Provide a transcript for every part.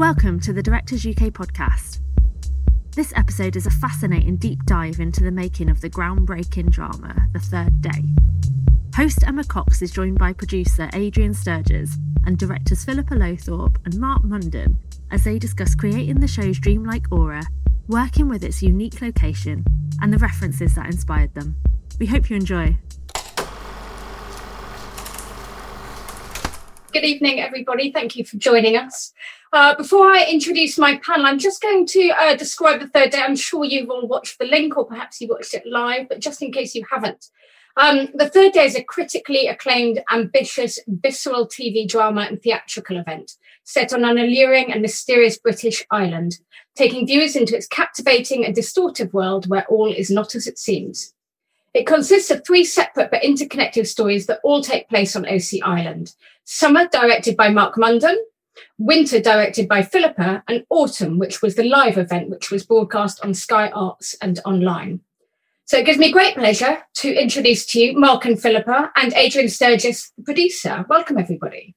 Welcome to the Directors UK podcast. This episode is a fascinating deep dive into the making of the groundbreaking drama, The Third Day. Host Emma Cox is joined by producer Adrian Sturgess and directors Philippa Lowthorpe and Mark Munden as they discuss creating the show's dreamlike aura, working with its unique location, and the references that inspired them. We hope you enjoy. Good evening, everybody. Thank you for joining us. Uh, before I introduce my panel, I'm just going to uh, describe the third day. I'm sure you've all watched the link, or perhaps you watched it live, but just in case you haven't, um, the third day is a critically acclaimed, ambitious, visceral TV drama and theatrical event set on an alluring and mysterious British island, taking viewers into its captivating and distortive world where all is not as it seems. It consists of three separate but interconnected stories that all take place on Osea Island. Summer, directed by Mark Munden, Winter, directed by Philippa, and Autumn, which was the live event, which was broadcast on Sky Arts and online. So it gives me great pleasure to introduce to you Mark and Philippa and Adrian Sturgess, the producer. Welcome, everybody.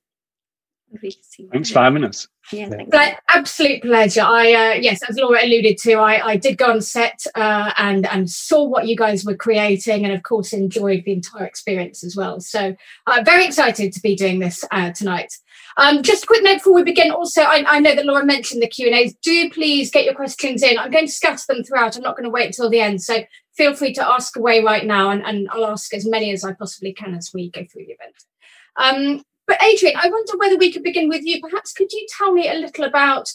Thanks for having us. Yeah, thanks. absolute pleasure. I uh, yes, as Laura alluded to, I, I did go on set uh, and and saw what you guys were creating, and of course enjoyed the entire experience as well. So I'm uh, very excited to be doing this uh, tonight. Um, just a quick note before we begin. Also, I, I know that Laura mentioned the Q and A's. Do please get your questions in. I'm going to scatter them throughout. I'm not going to wait until the end. So feel free to ask away right now, and, and I'll ask as many as I possibly can as we go through the event. Um, but Adrian, I wonder whether we could begin with you. Perhaps could you tell me a little about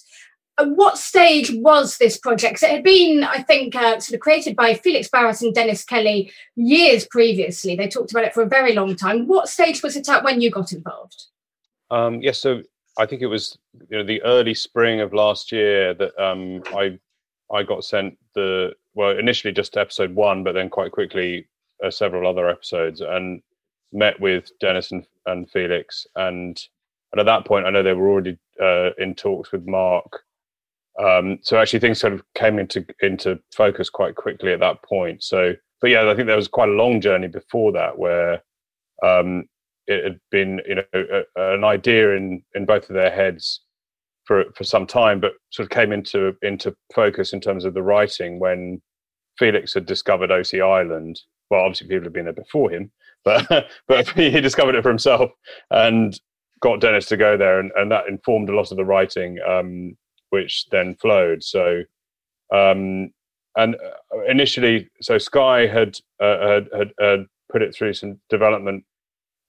uh, what stage was this project? Because it had been, I think, uh, sort of created by Felix Barrett and Dennis Kelly years previously. They talked about it for a very long time. What stage was it at when you got involved? Um, yes, so I think it was you know the early spring of last year that um, I I got sent the well initially just episode one, but then quite quickly uh, several other episodes, and met with Dennis and, and Felix, and and at that point, I know they were already uh, in talks with Mark. Um, so actually, things sort of came into into focus quite quickly at that point. So, but yeah, I think there was quite a long journey before that where um, it had been, you know, a, an idea in in both of their heads for for some time, but sort of came into into focus in terms of the writing when Felix had discovered Osea Island. Well, obviously, people had been there before him, but but he discovered it for himself and got Dennis to go there, and, and that informed a lot of the writing, um, which then flowed. So, um, and uh, initially, so Sky had, uh, had, had had put it through some development,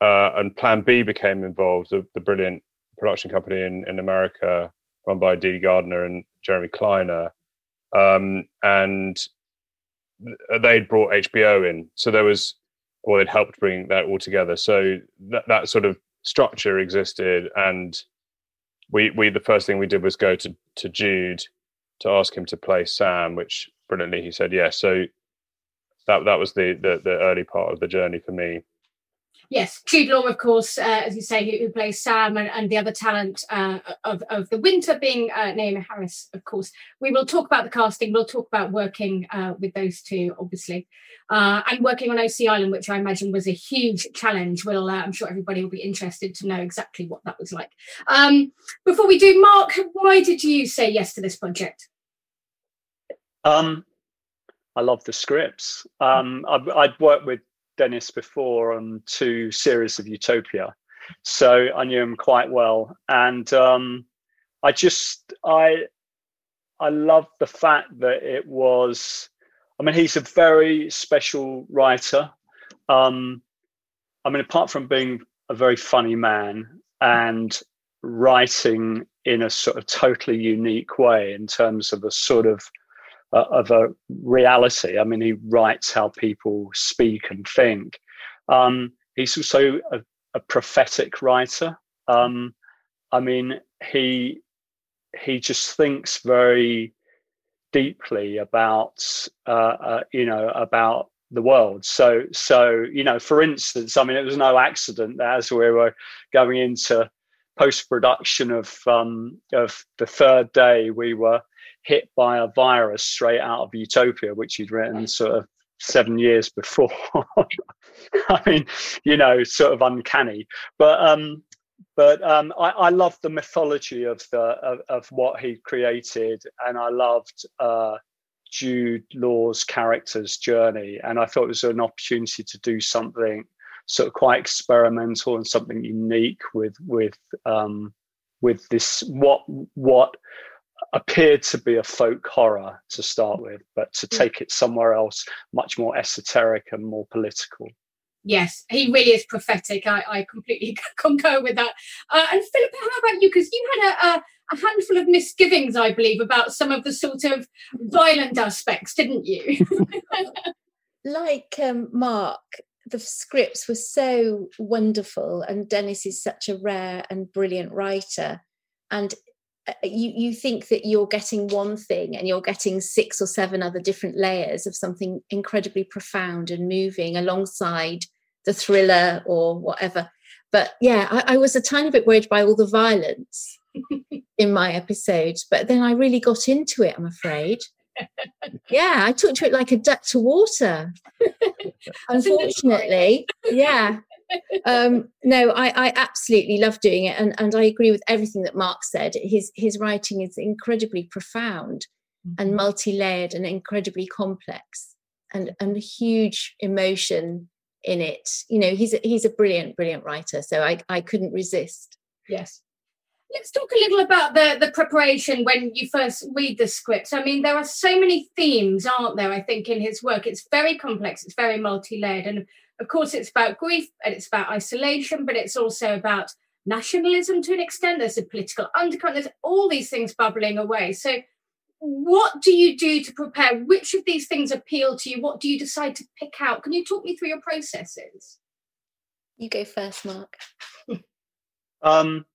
uh, and Plan B became involved. The, the brilliant production company in in America, run by Dee Gardner and Jeremy Kleiner, um, and they'd brought HBO in. So there was or it helped bring that all together. So that that sort of structure existed, and we we the first thing we did was go to to Jude to ask him to play Sam, which brilliantly he said yes. So that that was the the, the early part of the journey for me. Yes, Jude Law, of course, uh, as you say, who, who plays Sam, and, and, the other talent uh, of, of the winter being uh, Naomie Harris, of course. We will talk about the casting. We'll talk about working uh, with those two, obviously, uh, and working on Osea Island, which I imagine was a huge challenge. We'll, uh, I'm sure everybody will be interested to know exactly what that was like. Um, before we do, Mark, why did you say yes to this project? Um, I love the scripts. Um, I'd, I'd worked with Dennis before on two series of Utopia, so I knew him quite well, and um, I just I I love the fact that it was. I mean, he's a very special writer. Um, I mean, apart from being a very funny man and writing in a sort of totally unique way in terms of a sort of uh, of a reality. I mean, he writes how people speak and think. Um, he's also a, a prophetic writer. Um, I mean, he he just thinks very deeply about uh, uh, you know about the world. So so you know, for instance, I mean, it was no accident that as we were going into post production of um, of the third day, we were hit by a virus straight out of Utopia, which he'd written sort of seven years before. I mean, you know, sort of uncanny. But um, but um, I, I love the mythology of the of, of, what he created, and I loved uh, Jude Law's character's journey, and I thought it was an opportunity to do something sort of quite experimental and something unique with with um, with this what what appeared to be a folk horror to start with, but to mm. take it somewhere else, much more esoteric and more political. Yes, he really is prophetic. I, I completely concur with that. Uh, and Philippa, how about you? Because you had a, a, a, handful of misgivings, I believe, about some of the sort of violent aspects, didn't you? like um, Mark, the scripts were so wonderful, and Dennis is such a rare and brilliant writer. And Uh, you you think that you're getting one thing and you're getting six or seven other different layers of something incredibly profound and moving alongside the thriller or whatever. But yeah I, I was a tiny bit worried by all the violence in my episodes but then i really got into it i'm afraid. Yeah i took to it like a duck to water. Unfortunately yeah um, no, I, I absolutely love doing it, and, and I agree with everything that Mark said. His his writing is incredibly profound mm-hmm. and multi-layered and incredibly complex, and and huge emotion in it. You know, he's a, he's a brilliant, brilliant writer. So I I couldn't resist. Yes. Let's talk a little about the, the preparation when you first read the scripts. I mean, there are so many themes, aren't there? I think in his work, it's very complex, it's very multi layered. And of course, it's about grief and it's about isolation, but it's also about nationalism to an extent. There's a political undercurrent, there's all these things bubbling away. So, what do you do to prepare? Which of these things appeal to you? What do you decide to pick out? Can you talk me through your processes? You go first, Mark. um,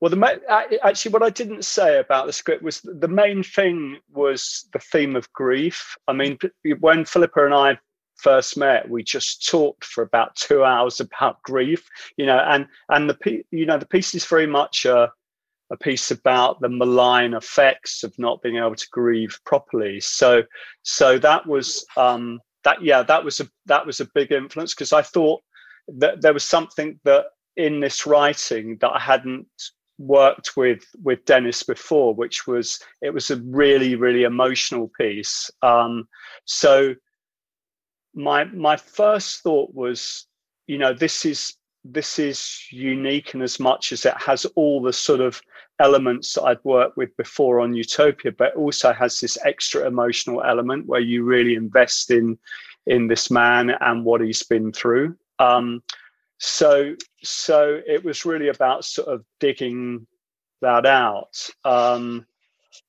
well, the actually, what I didn't say about the script was the main thing was the theme of grief. I mean, when Philippa and I first met, we just talked for about two hours about grief, you know, and and the you know the piece is very much a, a piece about the malign effects of not being able to grieve properly. So so that was um, that yeah that was a that was a big influence because I thought that there was something that in this writing that I hadn't worked with with Dennis before, which was it was a really really emotional piece. Um, so my my first thought was, you know, this is this is unique in as much as it has all the sort of elements that I'd worked with before on Utopia, but also has this extra emotional element where you really invest in in this man and what he's been through. Um, so so it was really about sort of digging that out. Um,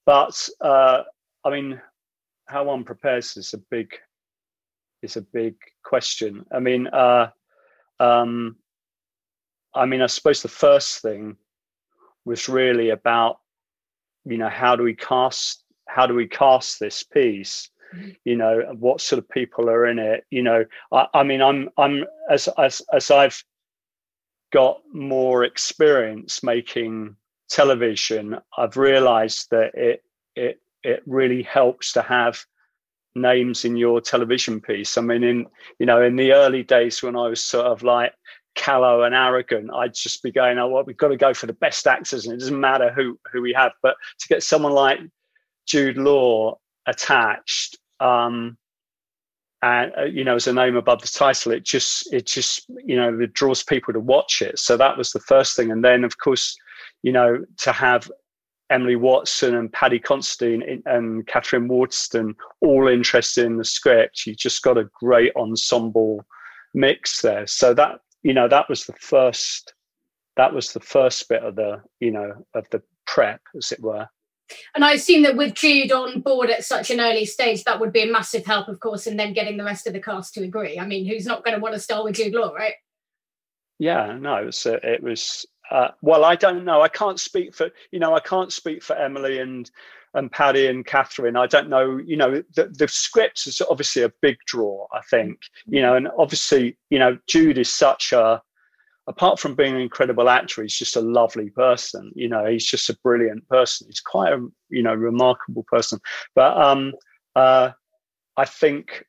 but uh, I mean, how one prepares is a big is a big question. I mean, uh, um, I mean, I suppose the first thing was really about, you know, how do we cast how do we cast this piece? Mm-hmm. You know, what sort of people are in it? You know, I, I mean, I'm I'm as as as I've got more experience making television, I've realised that it it it really helps to have names in your television piece. I mean, in you know, in the early days when I was sort of like callow and arrogant, I'd just be going, "Oh, well, we've got to go for the best actors, and it doesn't matter who who we have." But to get someone like Jude Law attached, um, and uh, you know, as a name above the title, it just it just you know it draws people to watch it. So that was the first thing, and then of course, you know, to have Emily Watson and Paddy Considine and Katherine Waterston all interested in the script. You just got a great ensemble mix there. So that you know that was the first that was the first bit of the you know of the prep, as it were. And I assume that with Jude on board at such an early stage, that would be a massive help, of course, and then getting the rest of the cast to agree. I mean, who's not going to want to star with Jude Law, right? Yeah, no, it was, it was uh, well, I don't know. I can't speak for you know. I can't speak for Emily and and Paddy and Katherine. I don't know. You know, the, the script is obviously a big draw. I think you know, and obviously you know, Jude is such a apart from being an incredible actor, he's just a lovely person. You know, he's just a brilliant person. He's quite a you know remarkable person. But um, uh, I think,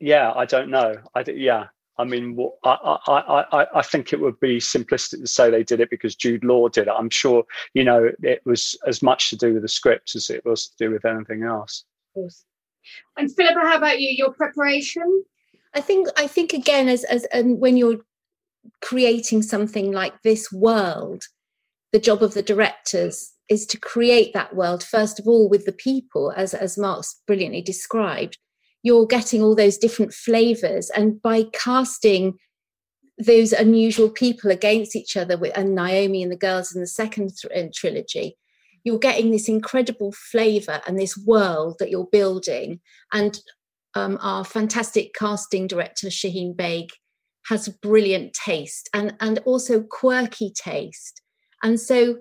yeah, I don't know. I yeah, I mean, I, I, I, I think it would be simplistic to say they did it because Jude Law did it. I'm sure, you know, it was as much to do with the script as it was to do with anything else. Of course. And Philippa, how about you? Your preparation? I think I think again, as as and when you're creating something like this world, the job of the directors is to create that world first of all with the people, as as Mark's brilliantly described. You're getting all those different flavors, and by casting those unusual people against each other, with and Naomie and the girls in the second th- trilogy, you're getting this incredible flavor and this world that you're building. And um, our fantastic casting director, Shaheen Baig, has brilliant taste and, and also quirky taste. And so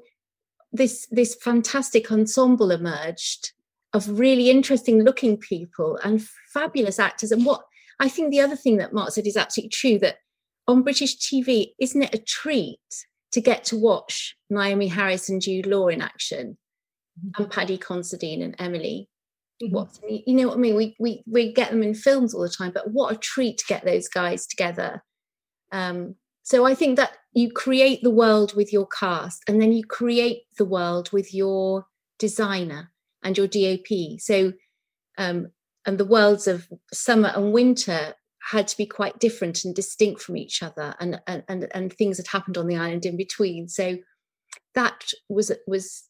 this, this fantastic ensemble emerged of really interesting looking people and fabulous actors. And what I think the other thing that Mark said is absolutely true that on British TV, isn't it a treat to get to watch Naomie Harris and Jude Law in action mm-hmm. and Paddy Considine and Emily mm-hmm. Watson? You know what I mean? We, we, we get them in films all the time, but what a treat to get those guys together um, so I think that you create the world with your cast, and then you create the world with your designer and your DOP. So, um, and the worlds of summer and winter had to be quite different and distinct from each other, and and and, and things had happened on the island in between. So that was was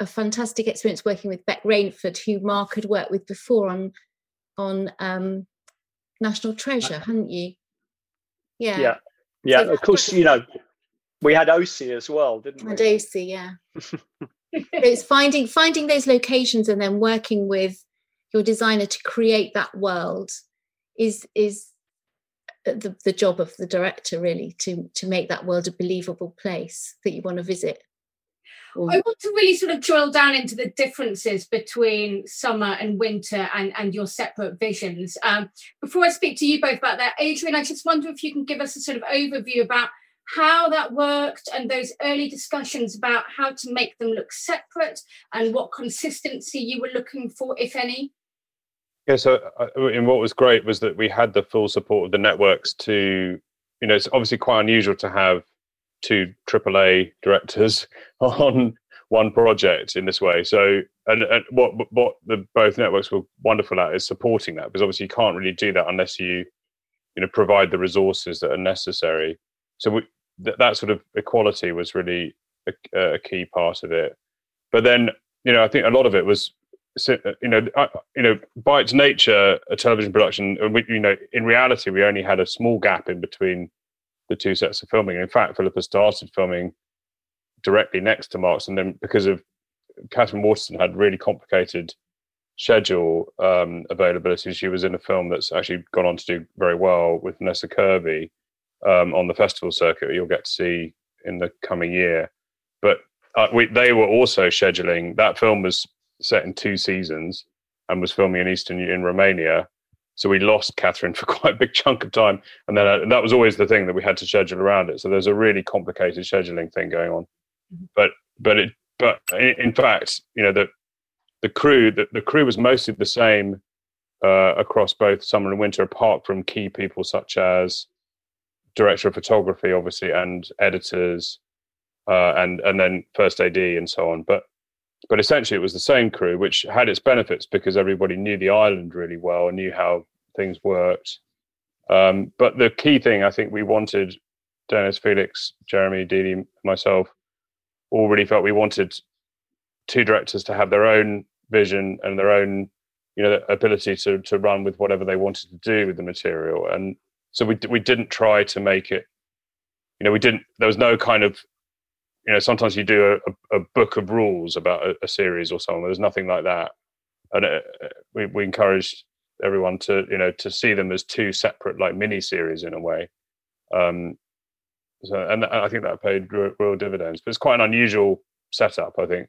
a fantastic experience working with Beck Rainford, who Mark had worked with before on on um, National Treasure, hadn't you? Yeah. Yeah. Yeah, so of course, you know, we had Osea as well, didn't we? And Osea, yeah. it's finding finding those locations and then working with your designer to create that world is is the, the job of the director really to to make that world a believable place that you want to visit I want to really sort of drill down into the differences between summer and winter and, and your separate visions. Um, before I speak to you both about that, Adrian, I just wonder if you can give us a sort of overview about how that worked and those early discussions about how to make them look separate and what consistency you were looking for, if any. Yeah, so uh, and what was great was that we had the full support of the networks to, you know, it's obviously quite unusual to have two AAA directors on one project in this way. So, and, and what what the both networks were wonderful at is supporting that because obviously you can't really do that unless you you know provide the resources that are necessary. So we, th- that sort of equality was really a, a, key part of it. But then you know I think a lot of it was you know I, you know by its nature a television production and you know in reality we only had a small gap in between the two sets of filming. In fact, Philippa started filming directly next to Mark's, and then because of Katherine Waterston had really complicated schedule um, availability, she was in a film that's actually gone on to do very well with Vanessa Kirby um, on the festival circuit. You'll get to see in the coming year, but uh, we, they were also scheduling. That film was set in two seasons and was filming in Eastern in Romania so we lost Katherine for quite a big chunk of time, and then uh, that was always the thing that we had to schedule around it. So there's a really complicated scheduling thing going on. Mm-hmm. But but it but in, in, fact, you know the the crew the, the crew was mostly the same uh, across both summer and winter, apart from key people such as director of photography, obviously, and editors, uh, and and then first AD and so on. But but essentially it was the same crew, which had its benefits because everybody knew the island really well and knew how things worked. Um, but the key thing I think we wanted, Dennis, Felix, Jeremy, Dede, myself, all really felt we wanted two directors to have their own vision and their own, you know, ability to to run with whatever they wanted to do with the material. And so we we didn't try to make it, you know, we didn't. There was no kind of you know sometimes you do a, a book of rules about a, a, series or something there's nothing like that. And uh, we, we encouraged everyone to you know to see them as two separate like mini series in a way. Um so and i think that paid real, real dividends. But it's quite an unusual setup i think.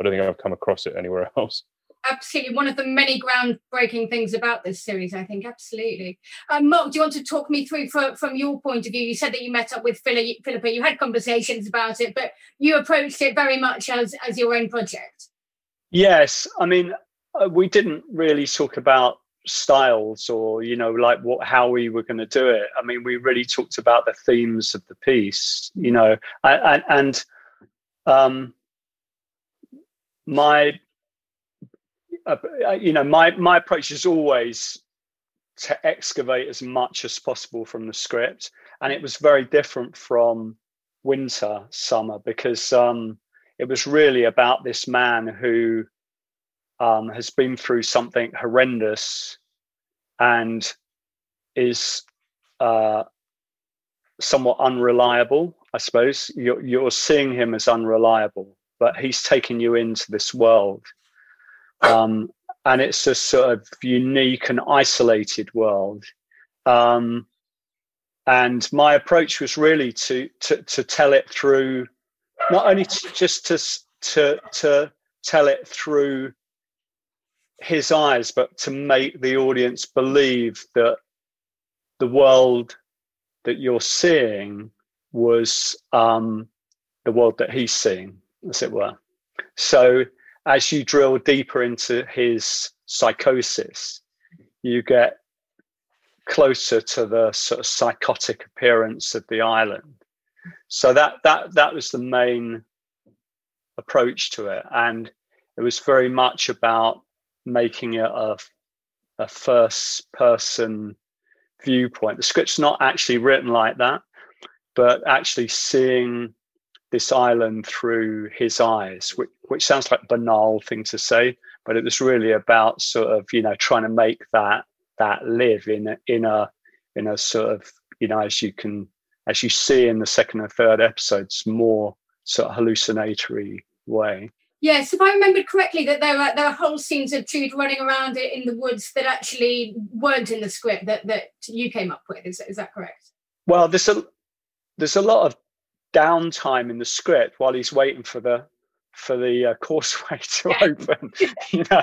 I don't think i've come across it anywhere else absolutely one of the many groundbreaking things about this series i think absolutely. Um, mark do you want to talk me through for, from your point of view? You said that you met up with philippa you had conversations about it but you approached it very much as as your own project. Yes i mean uh, we didn't really talk about styles or you know like what how we were going to do it. I mean we really talked about the themes of the piece you know and, and um my uh, you know my my approach is always to excavate as much as possible from the script and it was very different from winter summer because um it was really about this man who um, has been through something horrendous and is uh, somewhat unreliable. I suppose you're, you're seeing him as unreliable, but he's taking you into this world. Um, and it's a sort of unique and isolated world. Um, and my approach was really to, to, to tell it through, not only to, just to, to, to tell it through his eyes, but to make the audience believe that the world that you're seeing was um, the world that he's seeing, as it were. So as you drill deeper into his psychosis, you get closer to the sort of psychotic appearance of the island. So that that that was the main approach to it, and it was very much about making it a, a first person viewpoint. The script's not actually written like that, but actually seeing this island through his eyes, which, which sounds like a banal thing to say, but it was really about sort of you know trying to make that that live in a, in a in a sort of you know as you can as you see in the second and third episodes more sort of hallucinatory way. Yes, if I remembered correctly, that there were there were whole scenes of Jude running around it in the woods that actually weren't in the script that that you came up with. Is is that correct? Well, there's a there's a lot of downtime in the script while he's waiting for the for the uh, causeway to open. you know,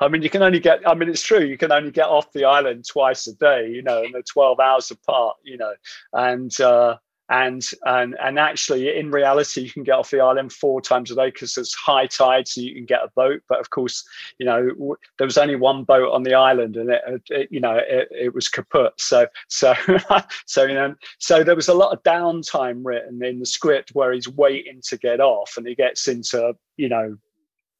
I mean, you can only get. I mean, it's true. You can only get off the island twice a day. You know, and they're twelve hours apart. You know, and uh, and and and actually in reality you can get off the island four times a day because there's high tide so you can get a boat. But of course you know w- there was only one boat on the island and it, it you know it, it, was kaput. So so so you know so there was a lot of downtime written in the script where he's waiting to get off and he gets into you know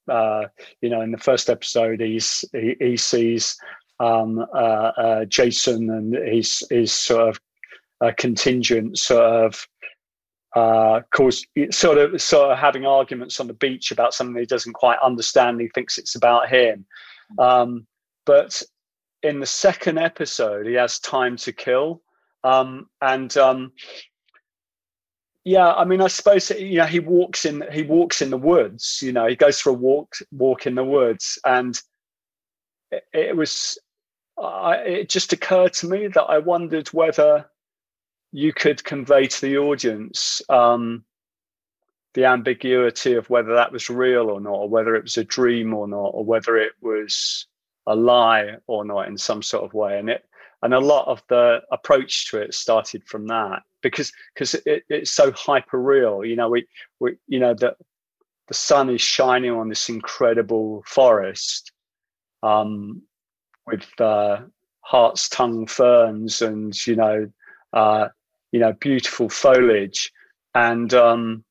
uh you know in the first episode he's he, he sees um uh, uh jason and he's he's sort of a contingent sort of uh, course, sort of sort of having arguments on the beach about something he doesn't quite understand. He thinks it's about him, um, but in the second episode, he has time to kill, um, and um, yeah, I mean, I suppose you know he walks in he walks in the woods. You know, he goes for a walk walk in the woods, and it, it was. I, it just occurred to me that I wondered whether you could convey to the audience um, the ambiguity of whether that was real or not, or whether it was a dream or not, or whether it was a lie or not in some sort of way. And it and a lot of the approach to it started from that because because it, it's so hyper real. You know, we we you know that the sun is shining on this incredible forest um, with uh, hart's tongue ferns and you know uh, you know, beautiful foliage, and um,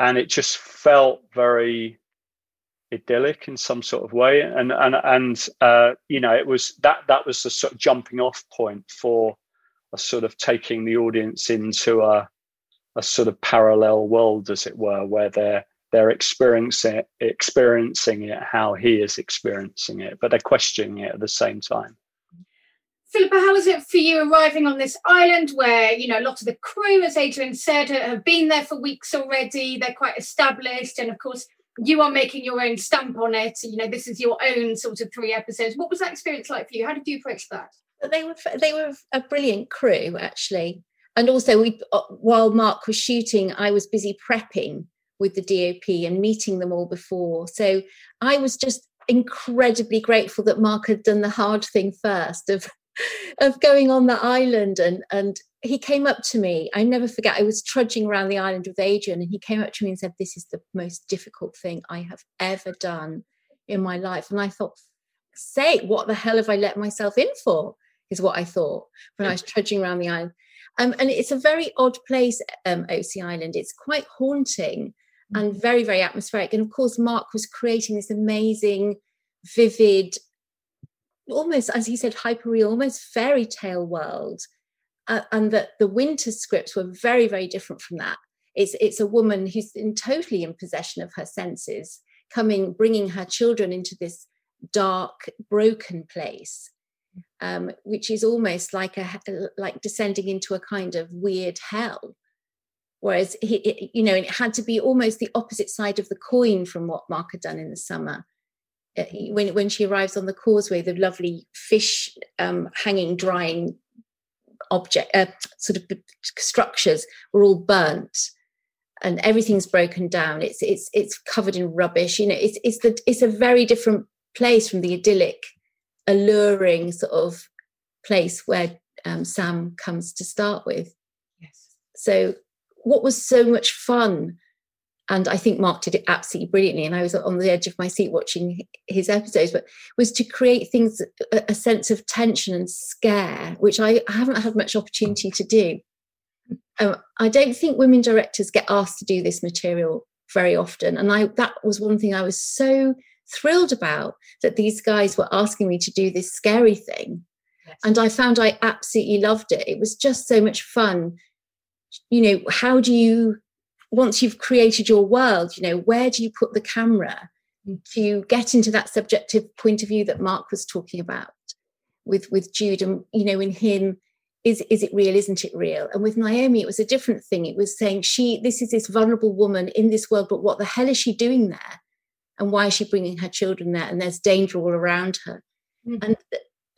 and it just felt very idyllic in some sort of way, and and and uh, you know, it was that that was the sort of jumping off point for a sort of taking the audience into a a sort of parallel world, as it were, where they're they're experiencing it, experiencing it how he is experiencing it, but they're questioning it at the same time. Philippa, how was it for you arriving on this island where, you know, a lot of the crew, as Adrian said, have been there for weeks already? They're quite established. And of course, you are making your own stamp on it. You know, this is your own sort of three episodes. What was that experience like for you? How did you approach that? They were they were a brilliant crew actually, and also we uh, while Mark was shooting, I was busy prepping with the DOP and meeting them all before. So I was just incredibly grateful that Mark had done the hard thing first of of going on the island and and he came up to me i never forget i was trudging around the island with adrian and he came up to me and said this is the most difficult thing i have ever done in my life and i thought sake, what the hell have I let myself in for? Is what I thought when I was trudging around the island. Um, and it's a very odd place, um, Osea Island. It's quite haunting and mm. very, very atmospheric. And of course, Mark was creating this amazing, vivid, almost, as he said, hyperreal, almost fairy tale world. Uh, and that the winter scripts were very, very different from that. It's, it's a woman who's in totally in possession of her senses, coming, bringing her children into this dark, broken place. Um, which is almost like a like descending into a kind of weird hell whereas he, it, you know it had to be almost the opposite side of the coin from what mark had done in the summer when when she arrives on the causeway the lovely fish um, hanging drying object uh, sort of structures were all burnt and everything's broken down. It's it's it's covered in rubbish. You know it's it's the it's a very different place from the idyllic alluring sort of place where um, sam comes to start with. Yes. So what was so much fun and I think Mark did it absolutely brilliantly. And I was on the edge of my seat watching his episodes, but was to create things, a, a sense of tension and scare, which I, I haven't had much opportunity to do. Um, I don't think women directors get asked to do this material very often. And I that was one thing I was so thrilled about that these guys were asking me to do this scary thing. Yes. And I found I absolutely loved it. It was just so much fun. You know, how do you once you've created your world, you know, where do you put the camera to get into that subjective point of view that Mark was talking about with with Jude and you know in him is is it real isn't it real? And with Naomie it was a different thing. It was saying she this is this vulnerable woman in this world but what the hell is she doing there? And why is she bringing her children there? And there's danger all around her. Mm-hmm. and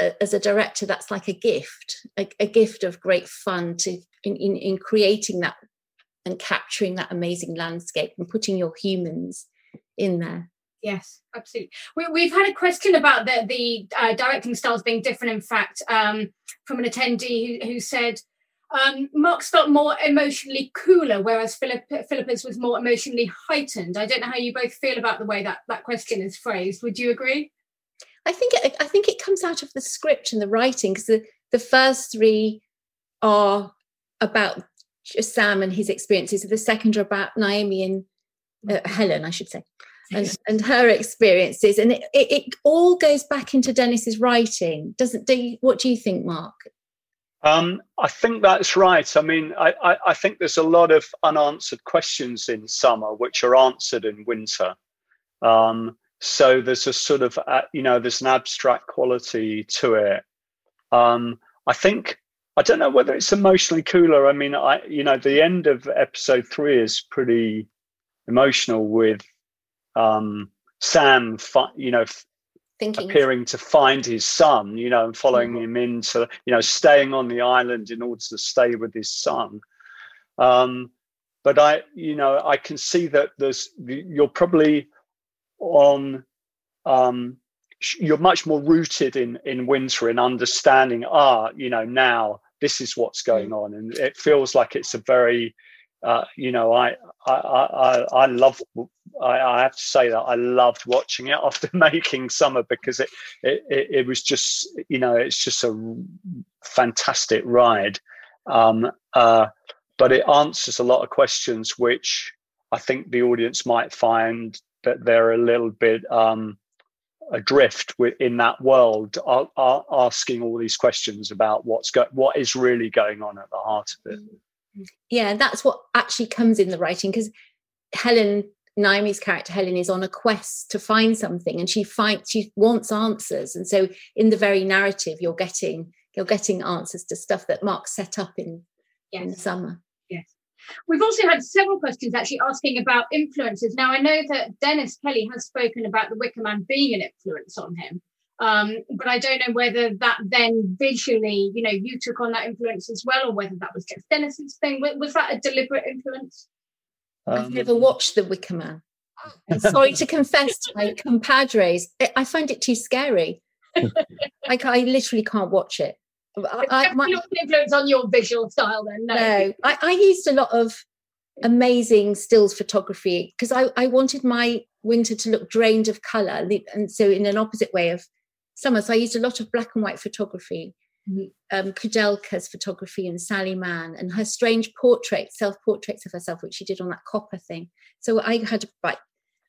uh, as a director that's like a gift a, a gift of great fun to in, in, in creating that and capturing that amazing landscape and putting your humans in there. Yes, absolutely. We, have had a question about the, the uh, directing styles being different, in fact, um, from an attendee who, who said um, Mark's felt more emotionally cooler, whereas Philip, Philippa's was more emotionally heightened. I don't know how you both feel about the way that that question is phrased. Would you agree? I think it, I think it comes out of the script and the writing because the, the first three are about Sam and his experiences. Of the second are about Naomie and uh, mm-hmm. Helen, I should say, and, and her experiences. And it, it, it, all goes back into Dennis's writing, doesn't? Do you, what do you think, Mark? Um, I think that's right. I mean, I, I, I, think there's a lot of unanswered questions in summer which are answered in winter. Um, so there's a sort of, uh, you know, there's an abstract quality to it. Um, I think I don't know whether it's emotionally cooler. I mean, I you know the end of episode three is pretty emotional with um, Sam, you know, Thinking. appearing to find his son, you know, and following mm-hmm. him into you know staying on the island in order to stay with his son. Um, but I, you know, I can see that there's you're probably on um, you're much more rooted in in winter in understanding ah you know now this is what's going mm. on and it feels like it's a very uh, you know I, I i i love I, I, have to say that i loved watching it after making summer because it, it it was just you know it's just a fantastic ride um uh but it answers a lot of questions which i think the audience might find that they're a little bit um adrift in that world are, are, asking all these questions about what's go- what is really going on at the heart of it. Yeah that's what actually comes in the writing because helen naomi's character helen is on a quest to find something and she finds she wants answers and so in the very narrative you're getting you're getting answers to stuff that mark set up in yes. in the summer We've also had several questions actually asking about influences. Now, I know that Dennis Kelly has spoken about the Wicker Man being an influence on him, um, but I don't know whether that then visually, you know, you took on that influence as well, or whether that was just Dennis's thing. Was that a deliberate influence? Um, I've never watched The Wicker Man. I'm sorry to confess to my compadres, I find it too scary. like I literally can't watch it. I, I, my, influence on your visual style then. No, no I, I used a lot of amazing stills photography because I, I wanted my winter to look drained of color and so in an opposite way of summer. So I used a lot of black and white photography. Mm-hmm. Um, Koudelka's photography and Sally Mann and her strange portraits, self portraits of herself, which she did on that copper thing. So I had like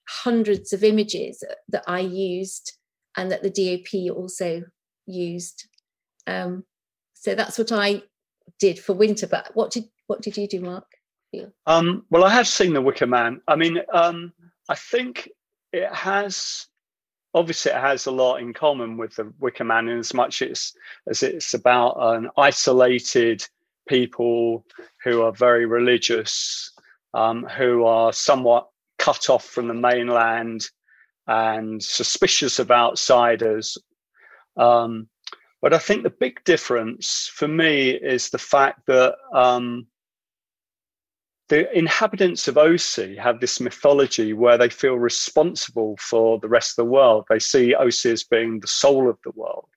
hundreds of images that I used and that the DOP also used. Um, so that's what I did for winter. But what did what did you do, Mark? Um, well, I have seen The Wicker Man. I mean, um, I think it has obviously it has a lot in common with the Wicker Man in as much as, as it's about an isolated people who are very religious, um, who are somewhat cut off from the mainland and suspicious of outsiders. Um, but I think the big difference for me is the fact that um, the inhabitants of Osea have this mythology where they feel responsible for the rest of the world. They see Osea as being the soul of the world.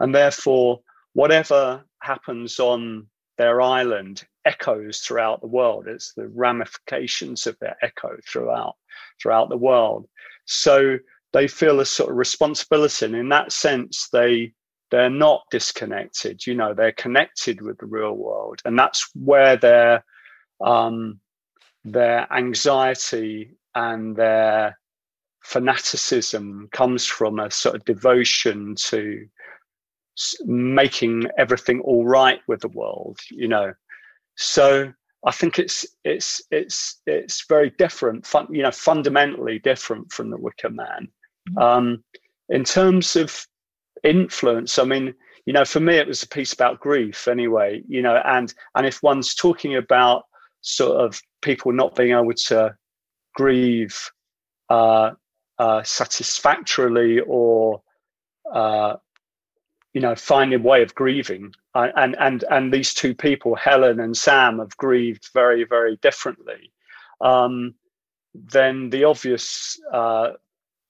And therefore, whatever happens on their island echoes throughout the world. It's the ramifications of their echo throughout throughout the world. So they feel a sort of responsibility. And in that sense, they they're not disconnected. You know, they're connected with the real world. And that's where their um, their anxiety and their fanaticism comes from a sort of devotion to making everything all right with the world you know so i think it's it's it's it's very different fun, you know fundamentally different from the wicker man mm-hmm. um, in terms of influence. I mean you know for me it was a piece about grief anyway you know and and if one's talking about sort of people not being able to grieve uh, uh, satisfactorily or uh, you know finding a way of grieving uh, and and and these two people helen and sam have grieved very very differently um, then the obvious uh,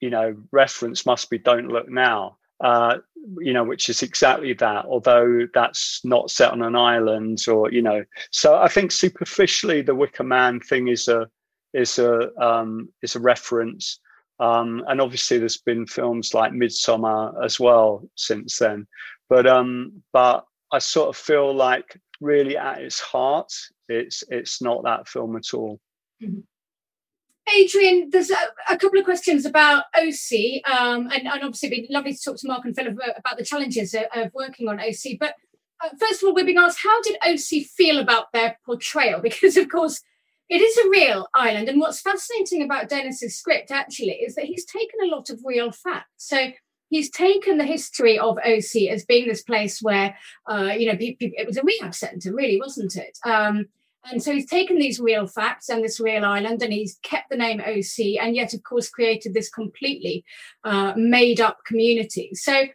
you know reference must be don't look now uh, you know, which is exactly that, although that's not set on an island or, you know. So I think superficially the Wicker Man thing is a is a um, is a reference. Um, and obviously there's been films like Midsommar as well since then. But um, but I sort of feel like really at its heart, it's it's not that film at all. Mm-hmm. Adrian, there's a, a, couple of questions about Osea, um, and, and, obviously it'd be lovely to talk to Mark and Philip about the challenges of, of working on Osea. But uh, first of all, we're being asked, how did Osea feel about their portrayal? Because, of course, it is a real island. And what's fascinating about Dennis's script, actually, is that he's taken a lot of real facts. So he's taken the history of Osea as being this place where, uh, you know, it was a rehab centre, really, wasn't it? Um, and so he's taken these real facts and this real island and he's kept the name Osea and yet, of course, created this completely uh, made up community. So,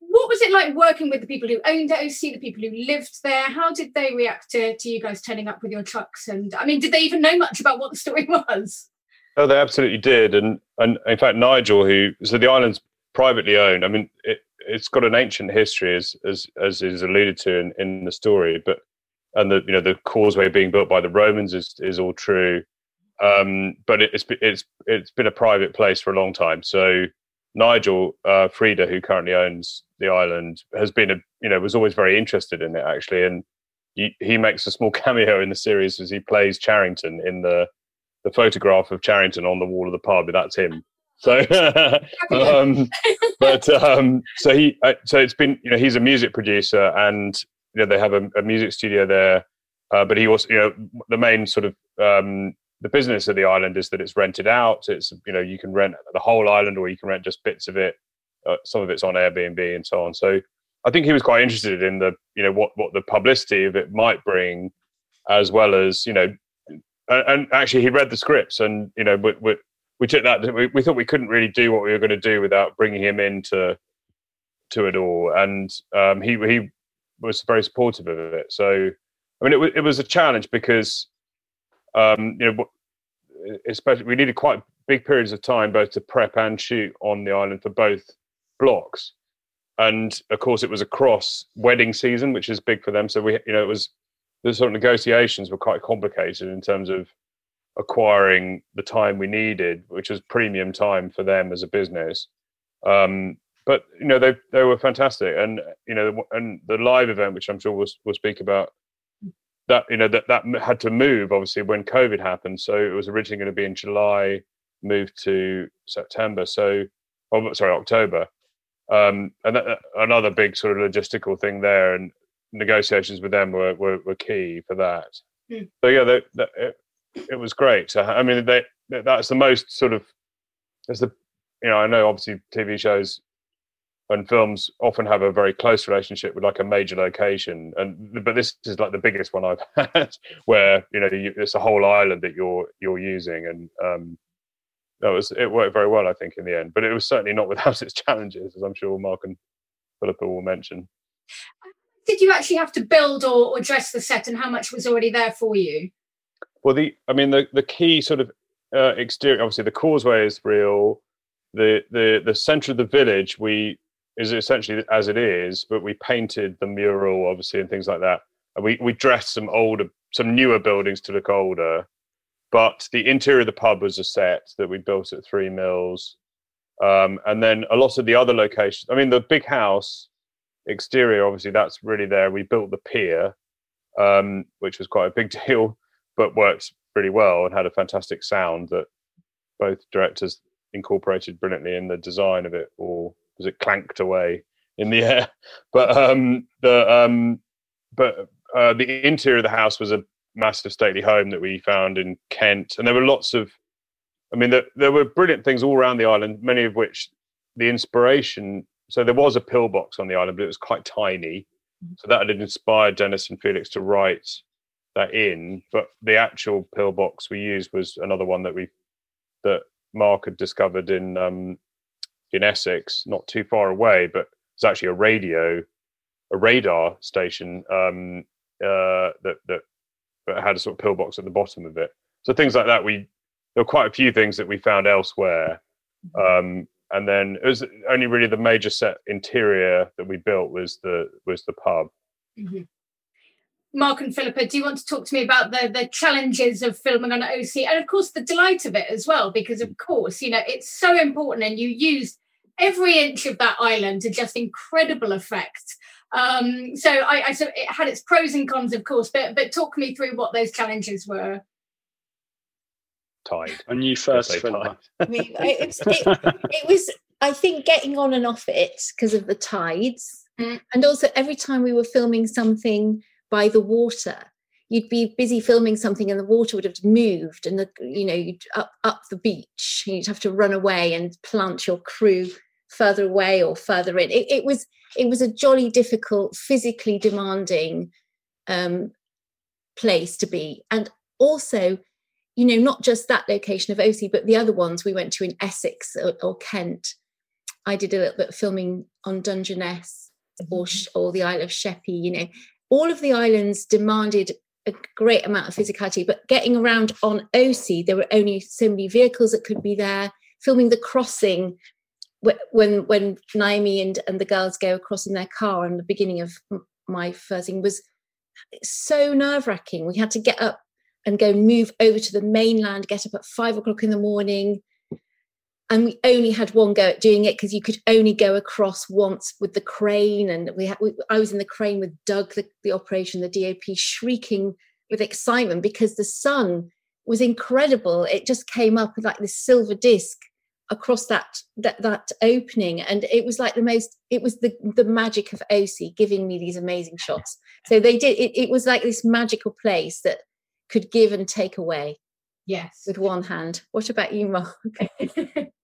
what was it like working with the people who owned Osea, the people who lived there? How did they react to, to you guys turning up with your trucks? And I mean, did they even know much about what the story was? Oh, they absolutely did. And, and in fact, Nigel, who, so the island's privately owned, I mean, it, it's got an ancient history, as, as, as is alluded to in, in the story, but and the you know the causeway being built by the Romans is is all true. Um, but it, it's it's it's been a private place for a long time. So Nigel uh, Frieda, who currently owns the island, has been a you know was always very interested in it actually, and he, he makes a small cameo in the series as he plays Charrington in the the photograph of Charrington on the wall of the pub. That's him. So, um, but um, so he uh, so it's been you know he's a music producer and you know they have a, a music studio there, uh, but he also you know the main sort of um, the business of the island is that it's rented out. It's you know you can rent the whole island or you can rent just bits of it. Uh, some of it's on Airbnb and so on. So I think he was quite interested in the you know what what the publicity of it might bring, as well as you know, and, and actually he read the scripts and you know we, we, we took that we, we thought we couldn't really do what we were going to do without bringing him into to it all, and um, he he was very supportive of it. So, I mean, it, w- it was a challenge because, um, you know, especially we needed quite big periods of time both to prep and shoot on the island for both blocks. And of course, it was across wedding season, which is big for them. So we, you know, it was the sort of negotiations were quite complicated in terms of acquiring the time we needed, which was premium time for them as a business. Um, but you know they they were fantastic, and you know, and the live event, which I'm sure we'll we'll speak about, that you know that that had to move obviously when COVID happened. So it was originally going to be in July, moved to September. So, oh, sorry, October. Um, and that, another big sort of logistical thing there, and negotiations with them were were, were key for that. Mm. So yeah, they, they, it, it was great. So, I mean, they, that's the most sort of there's the you know I know obviously TV shows and films often have a very close relationship with like a major location. And but this is like the biggest one i've had where you know you, it's a whole island that you're you're using. And um that was it worked very well i think in the end. But it was certainly not without its challenges as i'm sure mark and philippa will mention. Did you actually have to build or, or dress the set and how much was already there for you? Well the i mean the the key sort of uh, exterior obviously the causeway is real. The the the center of the village we is essentially as it is, but we painted the mural obviously and things like that. And we we dressed some older, some newer buildings to look older. But the interior of the pub was a set that we built at Three Mills, um, and then a lot of the other locations. I mean, the big house exterior, obviously, that's really there. We built the pier, um, which was quite a big deal, but worked really well and had a fantastic sound that both directors incorporated brilliantly in the design of it all was it clanked away in the air. But um, the um, but uh, the interior of the house was a massive stately home that we found in Kent, and there were lots of. I mean, there, there were brilliant things all around the island, many of which the inspiration. So there was a pillbox on the island, but it was quite tiny. Mm-hmm. So that had inspired Dennis and Felix to write that in. But the actual pillbox we used was another one that we that Mark had discovered in um, in Essex, not too far away, but it's actually a radio, a radar station um, uh, that, that that had a sort of pillbox at the bottom of it. So things like that. We there were quite a few things that we found elsewhere, um, and then it was only really the major set interior that we built was the was the pub. Mm-hmm. Mark and Philippa, do you want to talk to me about the the challenges of filming on Osea and of course the delight of it as well? Because of course, you know, it's so important and you use every inch of that island to just incredible effect. Um, so I, I so it had its pros and cons, of course, but but talk me through what those challenges were. Tide. And you first, I mean, it, it, it, was, I think, getting on and off it because of the tides, mm. and also every time we were filming something by the water, you'd be busy filming something and the water would have moved and the you know you'd up up the beach you'd have to run away and plant your crew further away or further in. It, it was it was a jolly difficult, physically demanding um, place to be, and also, you know, not just that location of Osea, but the other ones we went to in Essex or, or Kent. I did a little bit of filming on Dungeness or mm-hmm. or the Isle of Sheppey. You know, all of the islands demanded a great amount of physicality, but getting around on Osea, there were only so many vehicles that could be there. Filming the crossing when when Naomie and and the girls go across in their car in the beginning of my first thing was so nerve wracking. We had to get up and go move over to the mainland, get up at five o'clock in the morning. And we only had one go at doing it because you could only go across once with the crane. And we, had, we I was in the crane with Doug, the, the operation, the DOP, shrieking with excitement because the sun was incredible. It just came up like this silver disc across that that that opening and it was like the most it was the the magic of Osea giving me these amazing shots so they did it, it was like this magical place that could give and take away yes. With one hand. What about you mark?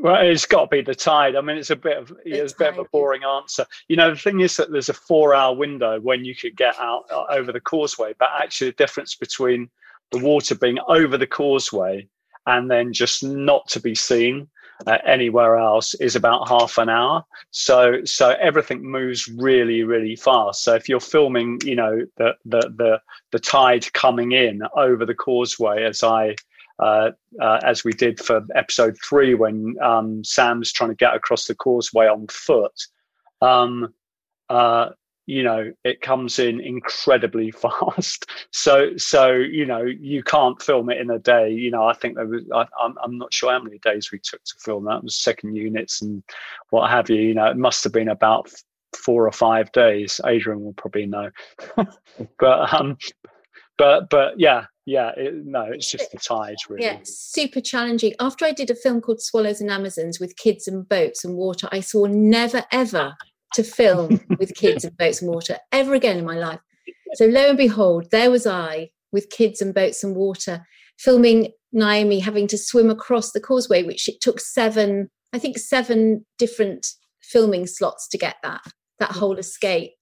Well it's got to be the tide. I mean it's a bit of it's a bit of a boring answer. You know the thing is that there's a four hour window when you could get out uh, over the causeway but actually the difference between the water being over the causeway and then just not to be seen uh, anywhere else is about half an hour. So so everything moves really really fast. So if you're filming, you know the the the the tide coming in over the causeway, as I. Uh, uh, as we did for episode three, when um, Sam's trying to get across the causeway on foot, um, uh, you know it comes in incredibly fast. So so you know you can't film it in a day. You know i think there was I, I'm, I'm not sure how many days we took to film that. It was second units and what have you. You know it must have been about four or five days. Adrian will probably know. But um but but yeah yeah it, no it's just the tide really. Yeah super challenging. After i did a film called swallows and amazons with kids and boats and water i saw never ever to film with kids and boats and water ever again in my life. So lo and behold, there was I with kids and boats and water, filming Naomie having to swim across the causeway, which it took seven, I think seven different filming slots to get that, that whole mm-hmm. escape.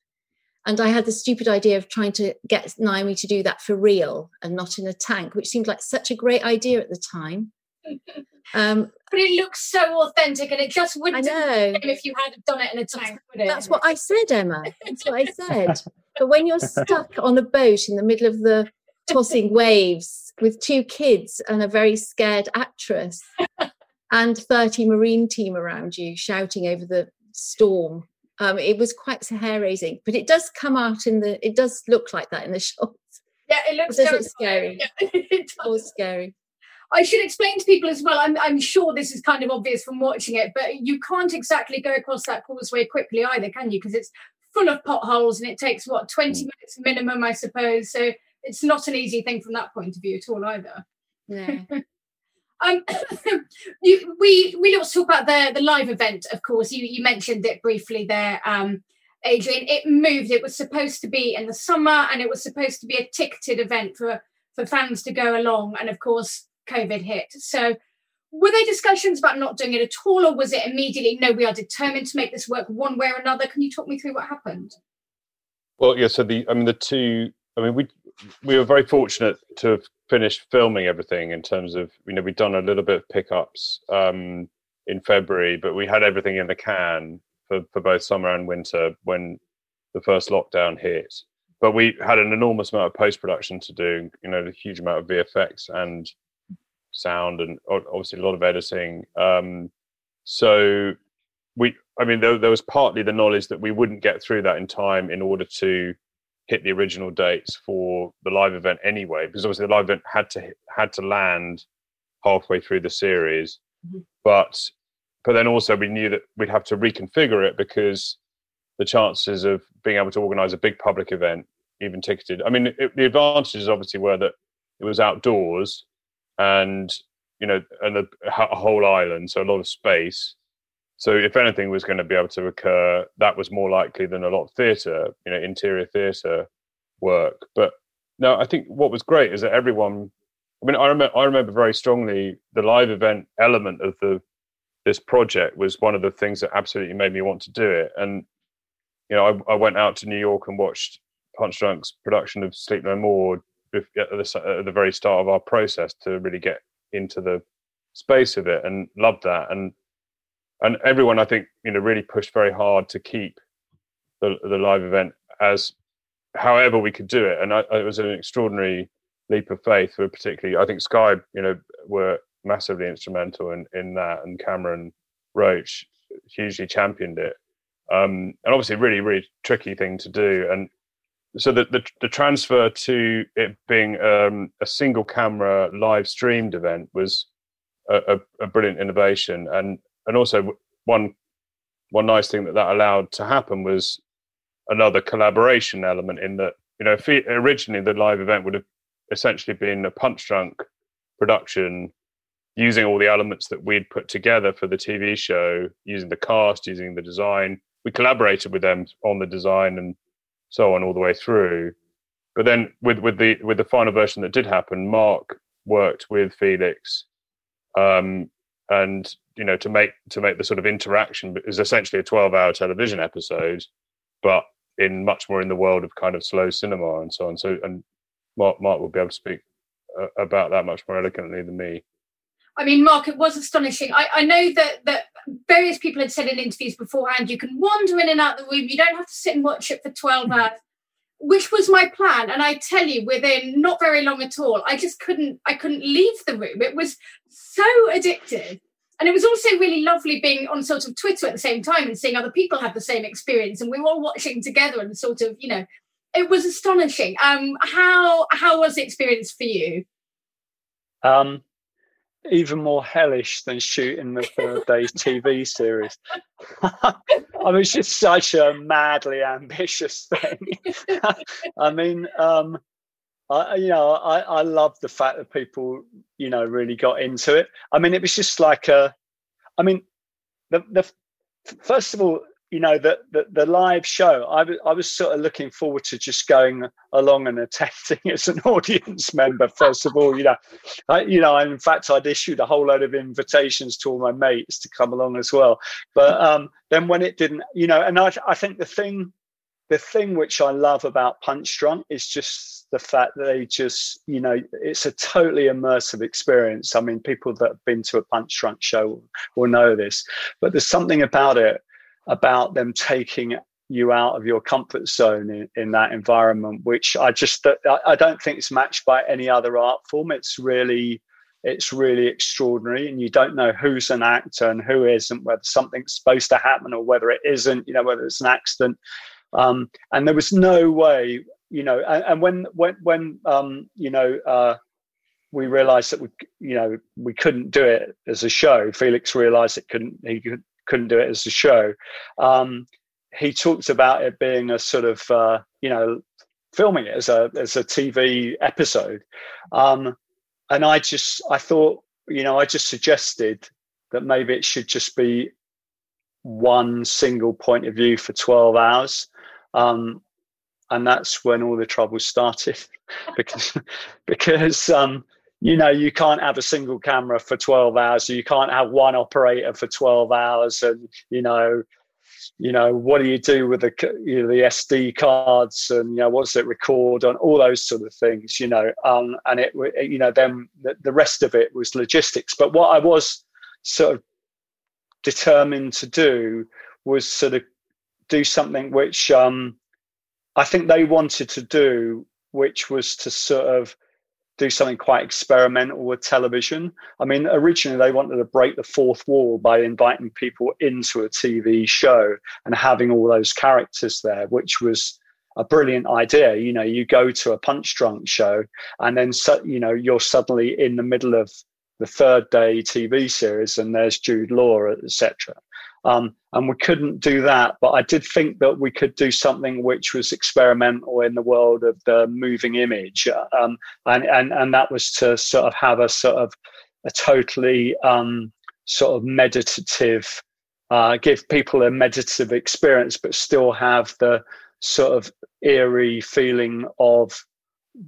And I had the stupid idea of trying to get Naomie to do that for real and not in a tank, which seemed like such a great idea at the time. Um, but it looks so authentic, and it just wouldn't. have know. If you had done it in a tank, That's what I said, Emma. That's what I said. but when you're stuck on a boat in the middle of the tossing waves with two kids and a very scared actress and 30 marine team around you shouting over the storm um, it was quite hair raising but it does come out in the it does look like that in the shots yeah it looks it scary yeah, it does. scary I should explain to people as well. I'm, I'm sure this is kind of obvious from watching it, but you can't exactly go across that causeway quickly either, can you? Because it's full of potholes and it takes what 20 mm. minutes minimum, I suppose. So it's not an easy thing from that point of view at all either. Yeah. um, you, we we also talk about the the live event, of course. You you mentioned it briefly there. Um, Adrian, it moved. It was supposed to be in the summer, and it was supposed to be a ticketed event for for fans to go along. And of course, COVID hit. So, were there discussions about not doing it at all, or was it immediately, no, we are determined to make this work one way or another? Can you talk me through what happened? Well, yeah. So the, I mean, the two. I mean, we we were very fortunate to have finished filming everything in terms of you know we'd done a little bit of pickups um, in February, but we had everything in the can for for both summer and winter when the first lockdown hit. But we had an enormous amount of post production to do. You know, a huge amount of VFX and sound and obviously a lot of editing. Um, so we, I mean, there, there was partly the knowledge that we wouldn't get through that in time in order to hit the original dates for the live event anyway, because obviously the live event had to had to land halfway through the series, mm-hmm. but but then also we knew that we'd have to reconfigure it because the chances of being able to organize a big public event, even ticketed. I mean, it, the advantages obviously were that it was outdoors, and you know, and a, a whole island, so a lot of space. So if anything was going to be able to occur, that was more likely than a lot of theatre, you know, interior theatre work. But no, I think what was great is that everyone. I mean, I remember I remember very strongly the live event element of the this project was one of the things that absolutely made me want to do it. And you know, I, I went out to New York and watched Punchdrunk's production of Sleep No More at the, at the very start of our process to really get into the space of it and loved that. And and everyone I think you know really pushed very hard to keep the the live event as however we could do it. And I, it was an extraordinary leap of faith for particularly I think Sky you know were massively instrumental in in that and Cameron Roach hugely championed it. Um, and obviously really really tricky thing to do. And so the, the, the transfer to it being um, a single camera live streamed event was a, a, a, brilliant innovation. And and also one one nice thing that that allowed to happen was another collaboration element in that you know originally the live event would have essentially been a punchdrunk production using all the elements that we'd put together for the tv show using the cast using the design. We collaborated with them on the design and so on all the way through. But then with with the with the final version that did happen, Mark worked with Felix, um, and you know to make to make the sort of interaction is essentially a twelve hour television episode, but in much more in the world of kind of slow cinema and so on. So and Mark Mark will be able to speak uh, about that much more eloquently than me. I mean, Mark, it was astonishing. I, I know that that various people had said in interviews beforehand, you can wander in and out the room. You don't have to sit and watch it for 12 mm. hours, which was my plan. And I tell you, within not very long at all, I just couldn't, I couldn't leave the room. It was so addictive. and it was also really lovely being on sort of Twitter at the same time and seeing other people have the same experience, and we were all watching together and sort of, you know, it was astonishing. Um, how how was the experience for you? Um, even more hellish than shooting the third day's TV series. I mean, it's just such a madly ambitious thing. I mean, um, I, you know, I, I love the fact that people, you know, really got into it. I mean, it was just like a, I mean, the the first of all, you know, the the, the live show. I was I was sort of looking forward to just going along and attending as an audience member. First of all, you know, I, you know, in fact, I'd issued a whole load of invitations to all my mates to come along as well. But um, then when it didn't, you know, and I I think the thing the thing which I love about Punchdrunk is just the fact that they just, you know, it's a totally immersive experience. I mean, people that have been to a Punchdrunk show will know this, but there's something about it, about them taking you out of your comfort zone in, in that environment, which I just, I don't think it's matched by any other art form. It's really, it's really extraordinary and you don't know who's an actor and who isn't whether something's supposed to happen or whether it isn't you know whether it's an accident um, and there was no way, you know, and, and when when when um, you know uh, we realised that we you know we couldn't do it as a show. Felix realised it couldn't he could, couldn't do it as a show. Um, he talked about it being a sort of uh, you know filming it as a as a TV episode, um, and I just I thought you know I just suggested that maybe it should just be one single point of view for 12 hours um, and that's when all the trouble started because because um, you know you can't have a single camera for 12 hours you can't have one operator for 12 hours and you know you know what do you do with the you know the sd cards and you know what's it record on all those sort of things you know um, and it you know then the, the rest of it was logistics. But what i was sort of determined to do was sort of do something which um, I think they wanted to do, which was to sort of do something quite experimental with television. I mean, originally they wanted to break the fourth wall by inviting people into a TV show and having all those characters there, which was a brilliant idea. You know, you go to a punchdrunk show and then, you know, you're suddenly in the middle of the third day TV series and there's Jude Law, etc. Um, and we couldn't do that. But I did think that we could do something which was experimental in the world of the moving image, um, and and and that was to sort of have a sort of a totally um, sort of meditative, uh, give people a meditative experience, but still have the sort of eerie feeling of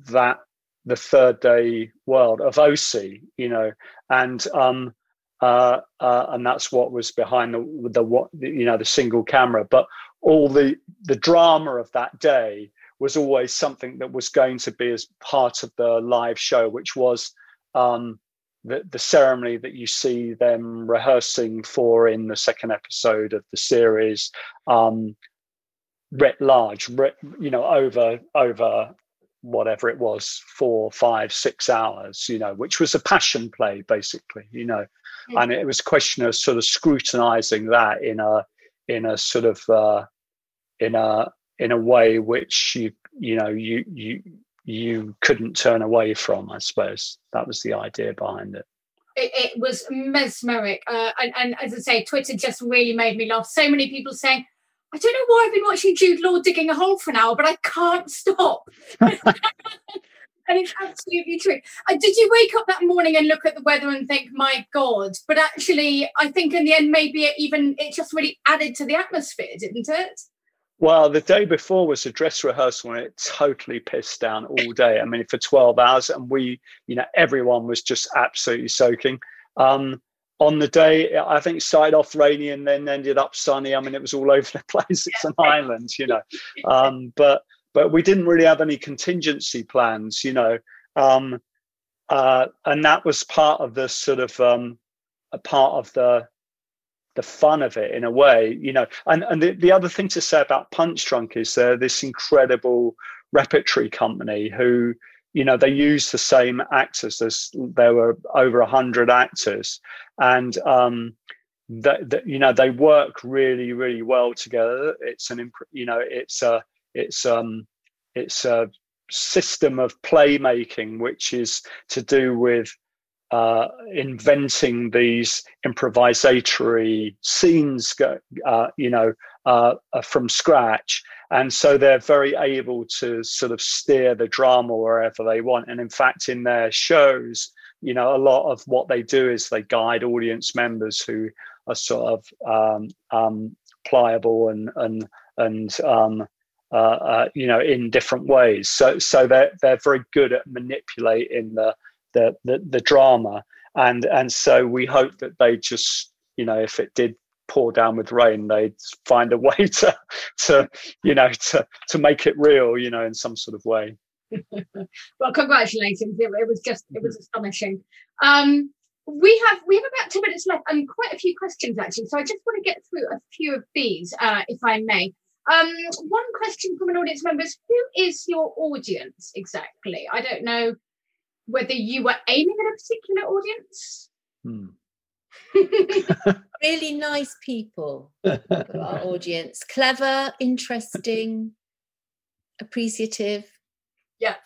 that the third day world of Osea, you know, and um, uh, uh, and that's what was behind the, the what you know the single camera. But all the the drama of that day was always something that was going to be as part of the live show, which was um, the the ceremony that you see them rehearsing for in the second episode of the series. Um, writ large, writ, you know, over over whatever it was, four, five, six hours, you know, which was a passion play, basically, you know and it was a question of sort of scrutinizing that in a in a sort of uh, in a in a way which you you know you you you couldn't turn away from. I suppose that was the idea behind it. It, it was mesmeric, uh, and, and as I say, Twitter just really made me laugh. So many people saying, "I don't know why I've been watching Jude Law digging a hole for an hour, but I can't stop." and it's absolutely true. Uh, did you wake up that morning and look at the weather and think, "My God"? But actually, I think in the end, maybe it even it just really added to the atmosphere, didn't it? Well, the day before was a dress rehearsal, and it totally pissed down all day. I mean, for twelve hours, and we, you know, everyone was just absolutely soaking. Um, on the day, I think it started off rainy and then ended up sunny. I mean, it was all over the place. It's an island, you know. Um, but but we didn't really have any contingency plans, you know. Um, uh, and that was part of the sort of um, a part of the the fun of it in a way, you know. And and the, the other thing to say about Punchdrunk is they're this incredible repertory company who you know they use the same actors. There's there were over a hundred actors, and um, that, that you know they work really really well together. It's an imp- you know it's a it's um it's a system of playmaking which is to do with uh, inventing these improvisatory scenes, uh, you know, uh, uh, from scratch. And so they're very able to sort of steer the drama wherever they want. And in fact, in their shows, you know, a lot of what they do is they guide audience members who are sort of um, um, pliable and and and um, uh, uh, you know in different ways. So so they're they're very good at manipulating the the the, the drama, and and so we hope that they just you know if it did pour down with rain they'd find a way to to you know to to make it real you know in some sort of way. Well congratulations. It, it, was just it was astonishing. Um we have we have about two minutes left and quite a few questions actually. So i just want to get through a few of these uh, if i may. Um, one question from an audience member is who is your audience exactly? I don't know whether you were aiming at a particular audience. Hmm. really nice people, our audience. Clever, interesting, appreciative. Yeah.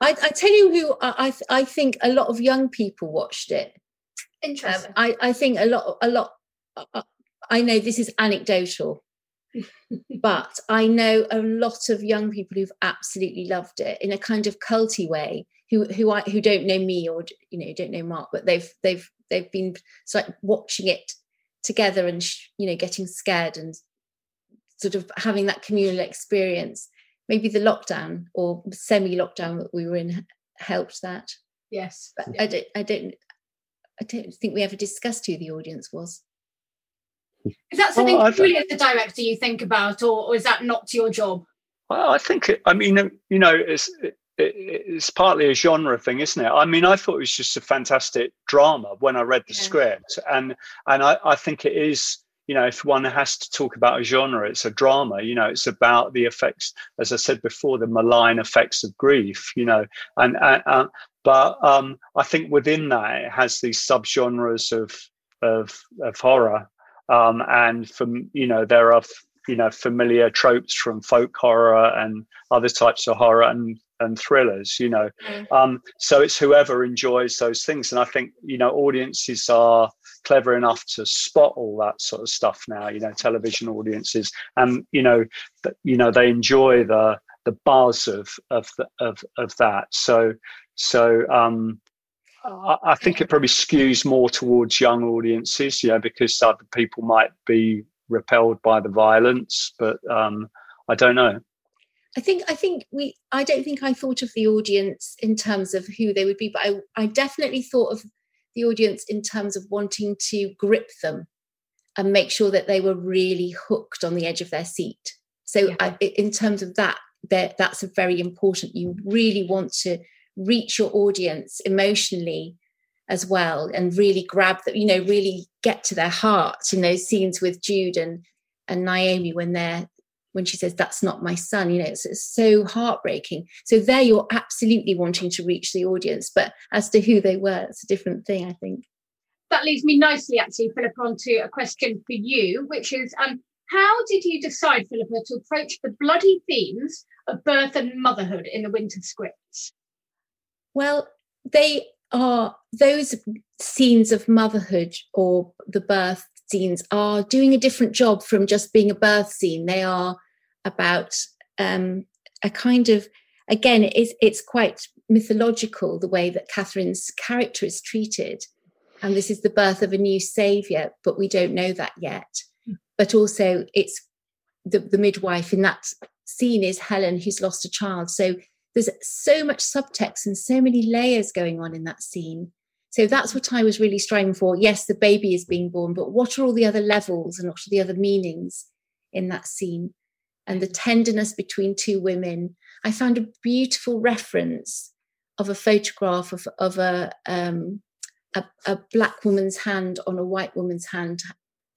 I, I tell you who I, I think a lot of young people watched it. Interesting. Um, I, I think a lot a lot uh, I know this is anecdotal, but I know a lot of young people who've absolutely loved it in a kind of culty way who who I who don't know me or you know don't know Mark, but they've they've they've been like watching it together and you know getting scared and sort of having that communal experience. Maybe the lockdown or semi lockdown that we were in helped that. Yes, but I don't I don't I don't think we ever discussed who the audience was. Is that something well, you as a director you think about, or, or is that not your job? Well, I think it, I mean, you know, it's it's partly a genre thing, isn't it? I mean, I thought it was just a fantastic drama when I read the yeah. script, and and I, I think it is. You know, if one has to talk about a genre, it's a drama. You know, it's about the effects, as I said before, the malign effects of grief. You know, and uh, but um, I think within that it has these subgenres of of of horror, um, and from you know there are you know familiar tropes from folk horror and other types of horror and and thrillers you know. Mm. um, so it's whoever enjoys those things. And i think you know audiences are clever enough to spot all that sort of stuff now you know television audiences. And you know th- you know they enjoy the the buzz of of the, of of that. So so um I, I think it probably skews more towards young audiences, you know, because other people might be repelled by the violence, but um, I don't know. I think I think we I don't think I thought of the audience in terms of who they would be, but I, I definitely thought of the audience in terms of wanting to grip them and make sure that they were really hooked on the edge of their seat. So yeah. I, in terms of that, that's a very important. You really want to reach your audience emotionally as well and really grab that you know really get to their hearts in those scenes with jude and and naomie when they're when she says that's not my son you know it's, it's, so heartbreaking. So there you're absolutely wanting to reach the audience but as to who they were it's a different thing i think. That leads me nicely actually philippa onto a question for you which is um how did you decide philippa to approach the bloody themes of birth and motherhood in the winter scripts? Well they are those scenes of motherhood or the birth scenes are doing a different job from just being a birth scene. They are about um, a kind of again, it's it's quite mythological the way that Katherine's character is treated, and this is the birth of a new savior, but we don't know that yet. Hmm. But also, it's the, the midwife in that scene is Helen, who's lost a child. So there's so much subtext and so many layers going on in that scene. So that's what I was really striving for. Yes, the baby is being born, but what are all the other levels and what are the other meanings in that scene? And the tenderness between two women. I found a beautiful reference of a photograph of, of a, um, a, a black woman's hand on a white woman's hand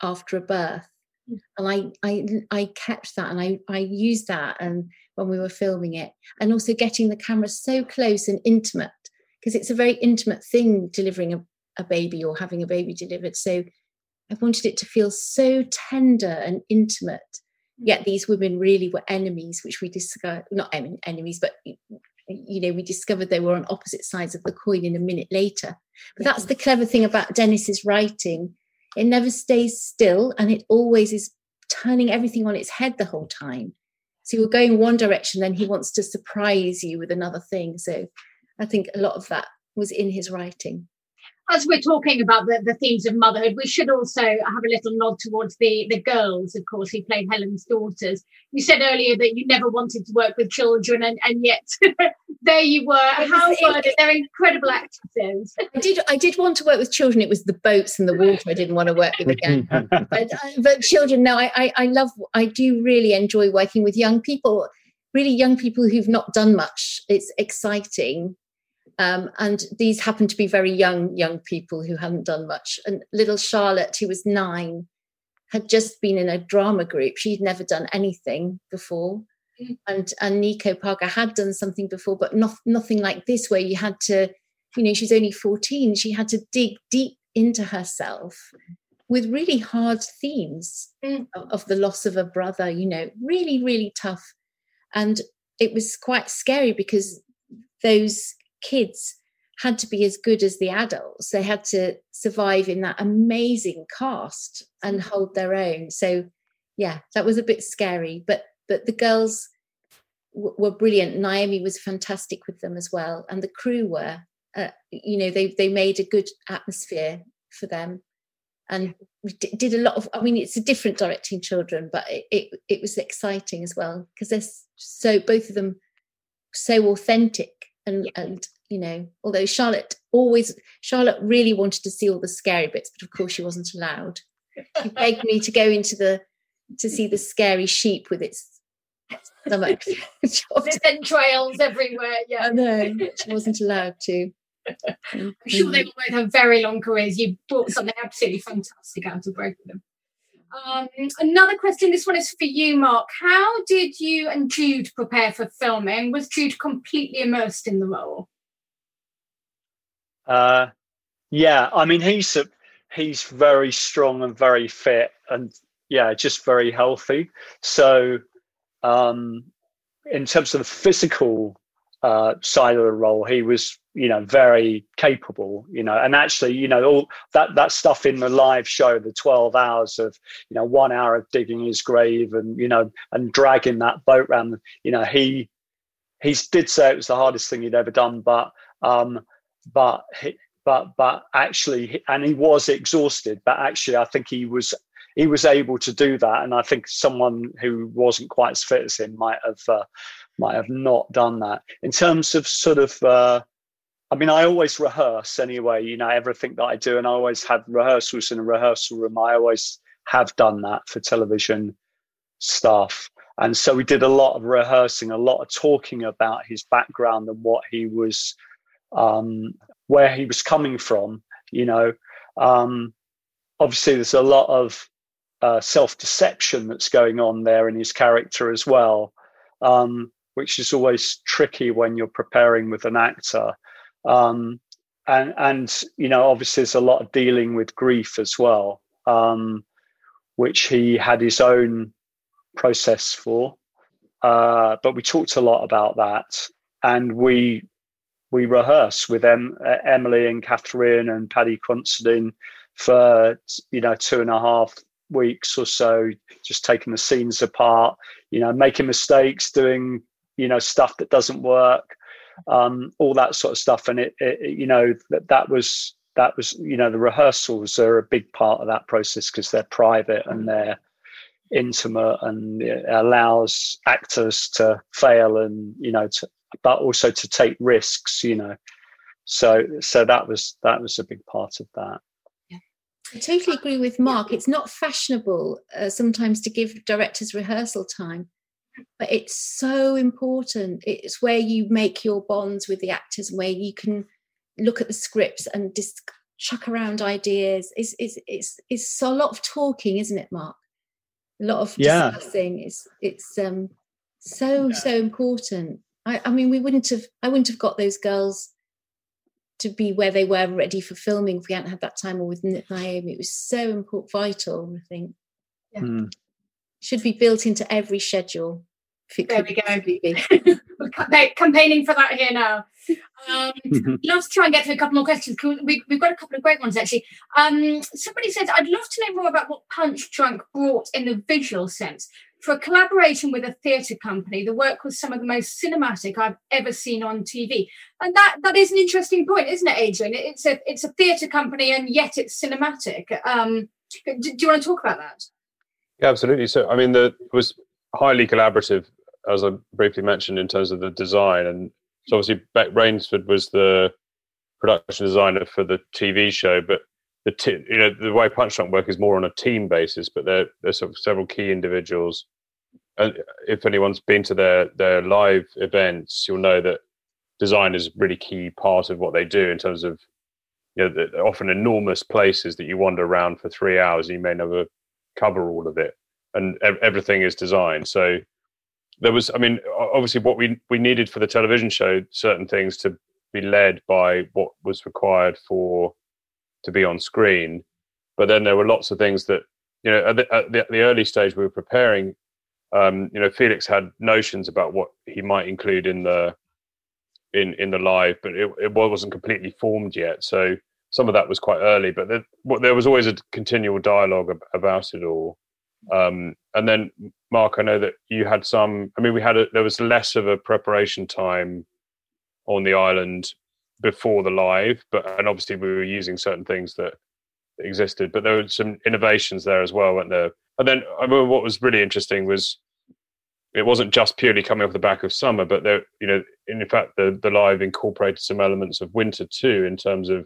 after a birth. mm. and I, I I kept that and I I used that and when we were filming it and also getting the camera so close and intimate because it's a very intimate thing delivering a, a baby or having a baby delivered. So I wanted it to feel so tender and intimate. Yet mm. these women really were enemies which we discovered not enemies but you know we discovered they were on opposite sides of the coin in a minute later. But that's the clever thing about dennis's writing. It never stays still and it always is turning everything on its head the whole time. So you're going one direction then he wants to surprise you with another thing. So i think a lot of that was in his writing as we're talking about the, the themes of motherhood, we should also have a little nod towards the, the girls, of course, who played Helen's daughters. You said earlier that you never wanted to work with children, and, and yet there you were. How were they? They're incredible actresses. I did I did want to work with children. It was the boats and the water I didn't want to work with again. but, uh, but children, no, I, I, I love, I do really enjoy working with young people, really young people who've not done much. It's exciting um, and these happened to be very young, young people who hadn't done much. And little Charlotte, who was nine, had just been in a drama group. She'd never done anything before. Mm. And and Nico Parker had done something before, but not, nothing like this, where you had to, you know, she's only 14. She had to dig deep into herself with really hard themes mm. of, of the loss of a brother, you know, really, really tough. And it was quite scary because those kids had to be as good as the adults. They had to survive in that amazing cast and mm. hold their own. So, yeah, that was a bit scary. But but the girls w- were brilliant. Naomie was fantastic with them as well, and the crew were. Uh, you know, they they made a good atmosphere for them, and d- did a lot of. I mean, it's a different directing children, but it it, it was exciting as well because they're so both of them so authentic and and you know although charlotte always charlotte really wanted to see all the scary bits but of course she wasn't allowed she begged me to go into the to see the scary sheep with its stomach there's entrails everywhere yeah i know she wasn't allowed to i'm sure they will both have very long careers you brought something absolutely fantastic out of both of them um, another question. This one is for you, Mark. How did you and Jude prepare for filming? Was Jude completely immersed in the role? Uh, yeah, I mean he's a, he's very strong and very fit, and yeah, just very healthy. So, um, in terms of the physical uh, side of the role, he was you know very capable you know and actually you know all that that stuff in the live show the 12 hours of you know one hour of digging his grave and you know and dragging that boat around you know he he did say it was the hardest thing he'd ever done but um but but but actually and he was exhausted but actually i think he was he was able to do that and i think someone who wasn't quite as fit as him might have uh, might have not done that in terms of sort of uh, I mean, I always rehearse anyway, you know, everything that I do, and I always have rehearsals in a rehearsal room. I always have done that for television stuff. And so we did a lot of rehearsing, a lot of talking about his background and what he was, um, where he was coming from. You know, um, obviously there's a lot of uh, self deception that's going on there in his character as well, um, which is always tricky when you're preparing with an actor. Um, and and you know obviously there's a lot of dealing with grief as well, um, which he had his own process for. Uh, but we talked a lot about that, and we we rehearse with em, uh, Emily and Katherine and Paddy Considine for you know two and a half weeks or so, just taking the scenes apart, you know, making mistakes, doing you know stuff that doesn't work, um, all that sort of stuff. And it, it, you know, that that was that was you know the rehearsals are a big part of that process because they're private and they're intimate and it allows actors to fail and you know to, but also to take risks you know so so that was that was a big part of that yeah. I totally agree with Mark. It's not fashionable uh, sometimes to give directors rehearsal time but it's so important it's where you make your bonds with the actors where you can look at the scripts and just chuck around ideas it's it's it's, it's a lot of talking isn't it mark a lot of Yeah. discussing. It's it's um so Yeah. so important. I, I mean, we wouldn't have. I wouldn't have got those girls to be where they were ready for filming if we hadn't had that time or with N- Naomie. It was so important, vital. I think Hmm. should be built into every schedule. If it There could we go. possibly be. We're campaigning for that here now. Um, Mhm. love to try and get through a couple more questions. Can we, we've got a couple of great ones actually. Um, somebody says, I'd love to know more about what Punchdrunk brought in the visual sense. For a collaboration with a theatre company, the work was some of the most cinematic I've ever seen on TV. And that that is an interesting point, isn't it, Adrian? It's a it's a theatre company and yet it's cinematic. Um, do, do you want to talk about that? Yeah, absolutely. So, I mean, the it was highly collaborative, as I briefly mentioned, in terms of the design. And so, obviously, Beck Rainsford was the production designer for the TV show, but the t- you know the way Punchdrunk work is more on a team basis. But there there's sort of several key individuals, and if anyone's been to their their live events, you'll know that design is a really key part of what they do in terms of you know the, often enormous places that you wander around for three hours and you may never cover all of it and ev- everything is designed so there was i mean obviously what we we needed for the television show certain things to be led by what was required for to be on screen. But then there were lots of things that you know at the, at the, at the early stage we were preparing um you know felix had notions about what he might include in the in in the live but it, it wasn't completely formed yet. So some of that was quite early but there, there was always a continual dialogue about it all. Um, and then mark i know that you had some i mean we had a, there was less of a preparation time on the island before the live but and obviously we were using certain things that existed but there were some innovations there as well weren't there? And then i remember what was really interesting was it wasn't just purely coming off the back of summer but there you know in fact the the live incorporated some elements of winter too in terms of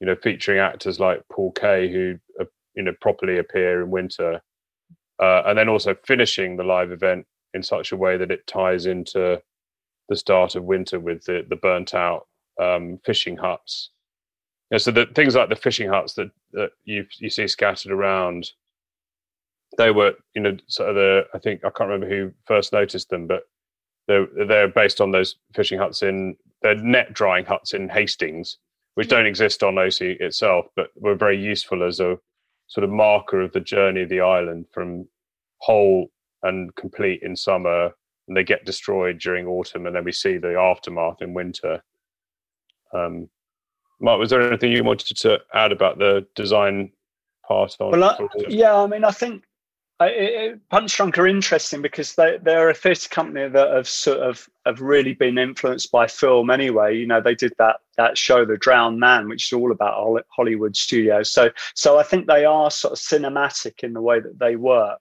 you know featuring actors like paul kaye who uh, you know properly appear in winter uh, and then also finishing the live event in such a way that it ties into the start of winter with the the burnt out um, fishing huts. So the things like the fishing huts that, that you you see scattered around they were you know sort of the i think i can't remember who first noticed them but they're they're based on those fishing huts in they're net drying huts in hastings which don't exist on osea itself but were very useful as a sort of marker of the journey of the island from whole and complete in summer and they get destroyed during autumn and then we see the aftermath in winter um mark was there anything you wanted to add about the design part on Well, I, yeah, I mean, I think I, it, Punchdrunk are interesting because they they're a theatre company that have sort of have really been influenced by film anyway. You know, they did that that show, The Drowned Man, which is all about Hollywood studios. So so I think they are sort of cinematic in the way that they work.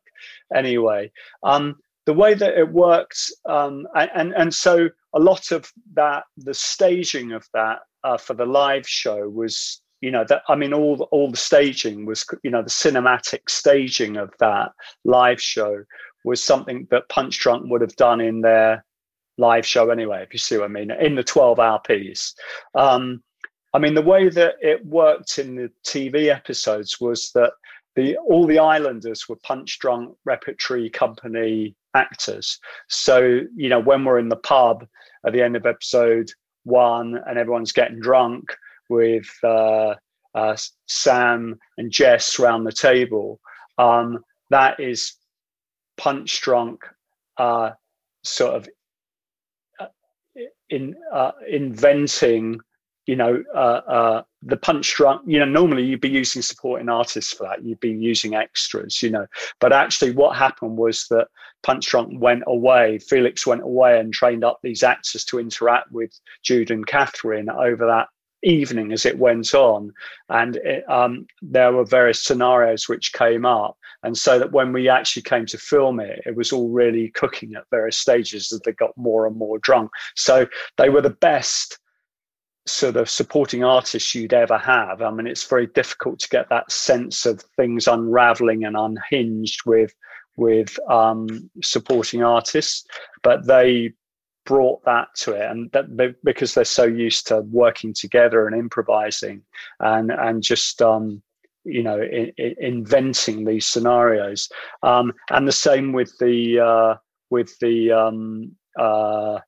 Anyway, um, the way that it worked, um, and, and so a lot of that, the staging of that uh, for the live show was you know that i mean all the, all the staging was you know the cinematic staging of that live show was something that punchdrunk would have done in their live show anyway if you see what i mean in the 12 hour piece. Um i mean the way that it worked in the tv episodes was that the all the islanders were punchdrunk repertory company actors so you know when we're in the pub at the end of episode one and everyone's getting drunk with uh, uh, Sam and Jess around the table. Um, that is punchdrunk, uh, sort of uh, in uh, inventing. You know, uh, uh, the punchdrunk. You know, normally you'd be using supporting artists for that. You'd be using extras. You know, but actually, what happened was that Punchdrunk went away. Felix went away and trained up these actors to interact with Jude and Katherine over that evening as it went on and it, um, there were various scenarios which came up and so that when we actually came to film it it was all really cooking at various stages as they got more and more drunk so they were the best sort of supporting artists you'd ever have. I mean it's very difficult to get that sense of things unraveling and unhinged with with um, supporting artists but they brought that to it. And that because they're so used to working together and improvising and and just um you know in, in inventing these scenarios. Um, and the same with the uh, with the um, uh,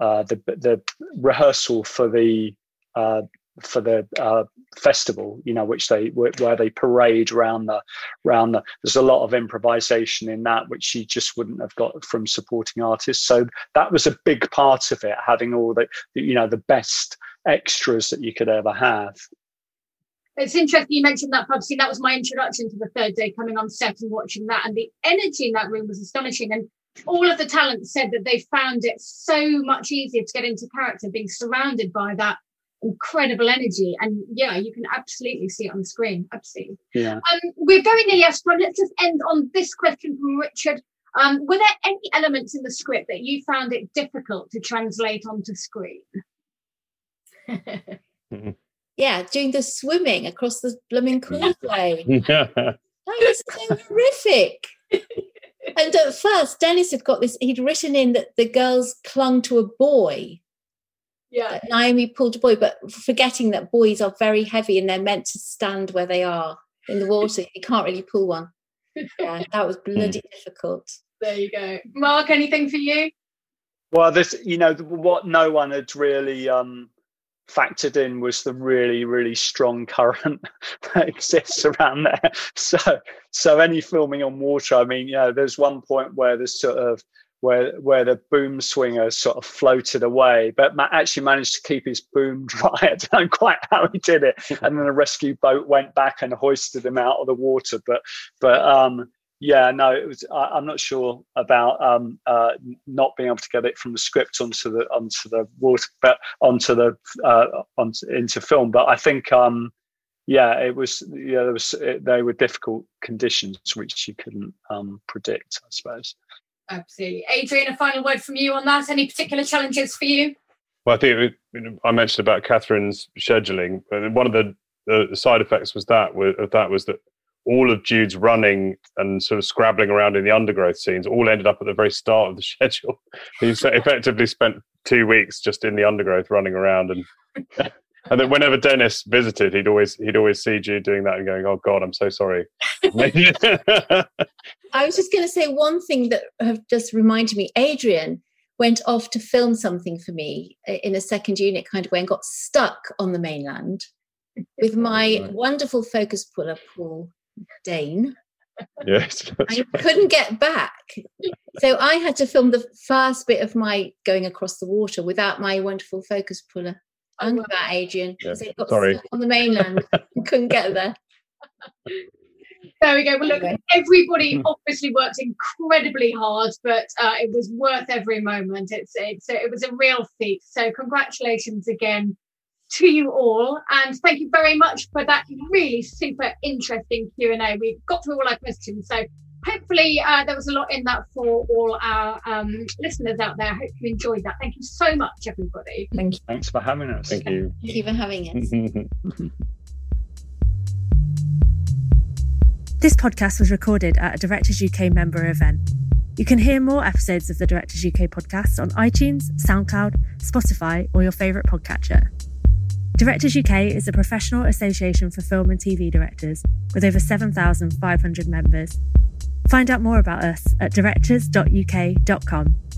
uh, the the rehearsal for the uh, for the uh, festival, you know, which they where they parade around the around the. There's a lot of improvisation in that, which you just wouldn't have got from supporting artists. So that was a big part of it, having all the you know the best extras that you could ever have. It's interesting you mentioned that pub. That was my introduction to the third day, coming on set and watching that, and the energy in that room was astonishing. And all of the talent said that they found it so much easier to get into character being surrounded by that incredible energy. And yeah, you can absolutely see it on the screen. Absolutely. Yeah. Um, we're going there, yes, but let's just end on this question from Richard. Um, were there any elements in the script that you found it difficult to translate onto screen? yeah, doing the swimming across the blooming causeway. that was so horrific. and at first, Dennis had got this, he'd written in that the girls clung to a boy. yeah. Naomie pulled a boy, but forgetting that boys are very heavy and they're meant to stand where they are in the water. You can't really pull one. Yeah, that was bloody difficult. There you go. Mark, anything for you? Well, this, you know, what no one had really um, factored in was the really, really strong current that exists around there. So, so any filming on water, I mean, you know, there's one point where there's sort of where where the boom swinger sort of floated away, but actually managed to keep his boom dry. I don't know quite how he did it. And then a rescue boat went back and hoisted him out of the water. But but um, yeah, no, it was. I, am not sure about um, uh, not being able to get it from the script onto the onto the water, but onto the uh, onto into film. But I think. Um, yeah, it was. Yeah, there was. It, they were difficult conditions which you couldn't um, predict, I suppose. Absolutely. Adrian, a final word from you on that. Any particular challenges for you? Well, I think I mentioned about Katherine's scheduling. One of the, the side effects was that of that was that all of Jude's running and sort of scrabbling around in the undergrowth scenes all ended up at the very start of the schedule. He effectively spent two weeks just in the undergrowth running around and and then whenever Dennis visited, he'd always he'd always see Jude doing that and going, "Oh God, I'm so sorry." I was just going to say one thing that have just reminded me. Adrian went off to film something for me uh, in a second unit kind of way and got stuck on the mainland with oh, my right. wonderful focus puller, Paul Dane. Yes, I right. couldn't get back, so I had to film the first bit of my going across the water without my wonderful focus puller under that, Adrian. Yeah. Sorry. On the mainland, couldn't get there. There we go. Well, look, everybody hmm. obviously worked incredibly hard, but uh, it was worth every moment. It's it's it was a real feat. So congratulations again to you all, and thank you very much for that really super interesting Q and A. We got through all our questions, so hopefully uh, there was a lot in that for all our um, listeners out there. I hope you enjoyed that. Thank you so much, everybody. Thank you. Thanks for having us. Thank you. Thank you for having us. this podcast was recorded at a Directors UK member event. You can hear more episodes of the Directors UK podcast on iTunes, SoundCloud, Spotify, or your favourite podcatcher. Directors UK is a professional association for film and TV directors with over 7,500 members Find out more about us at directors.uk.com.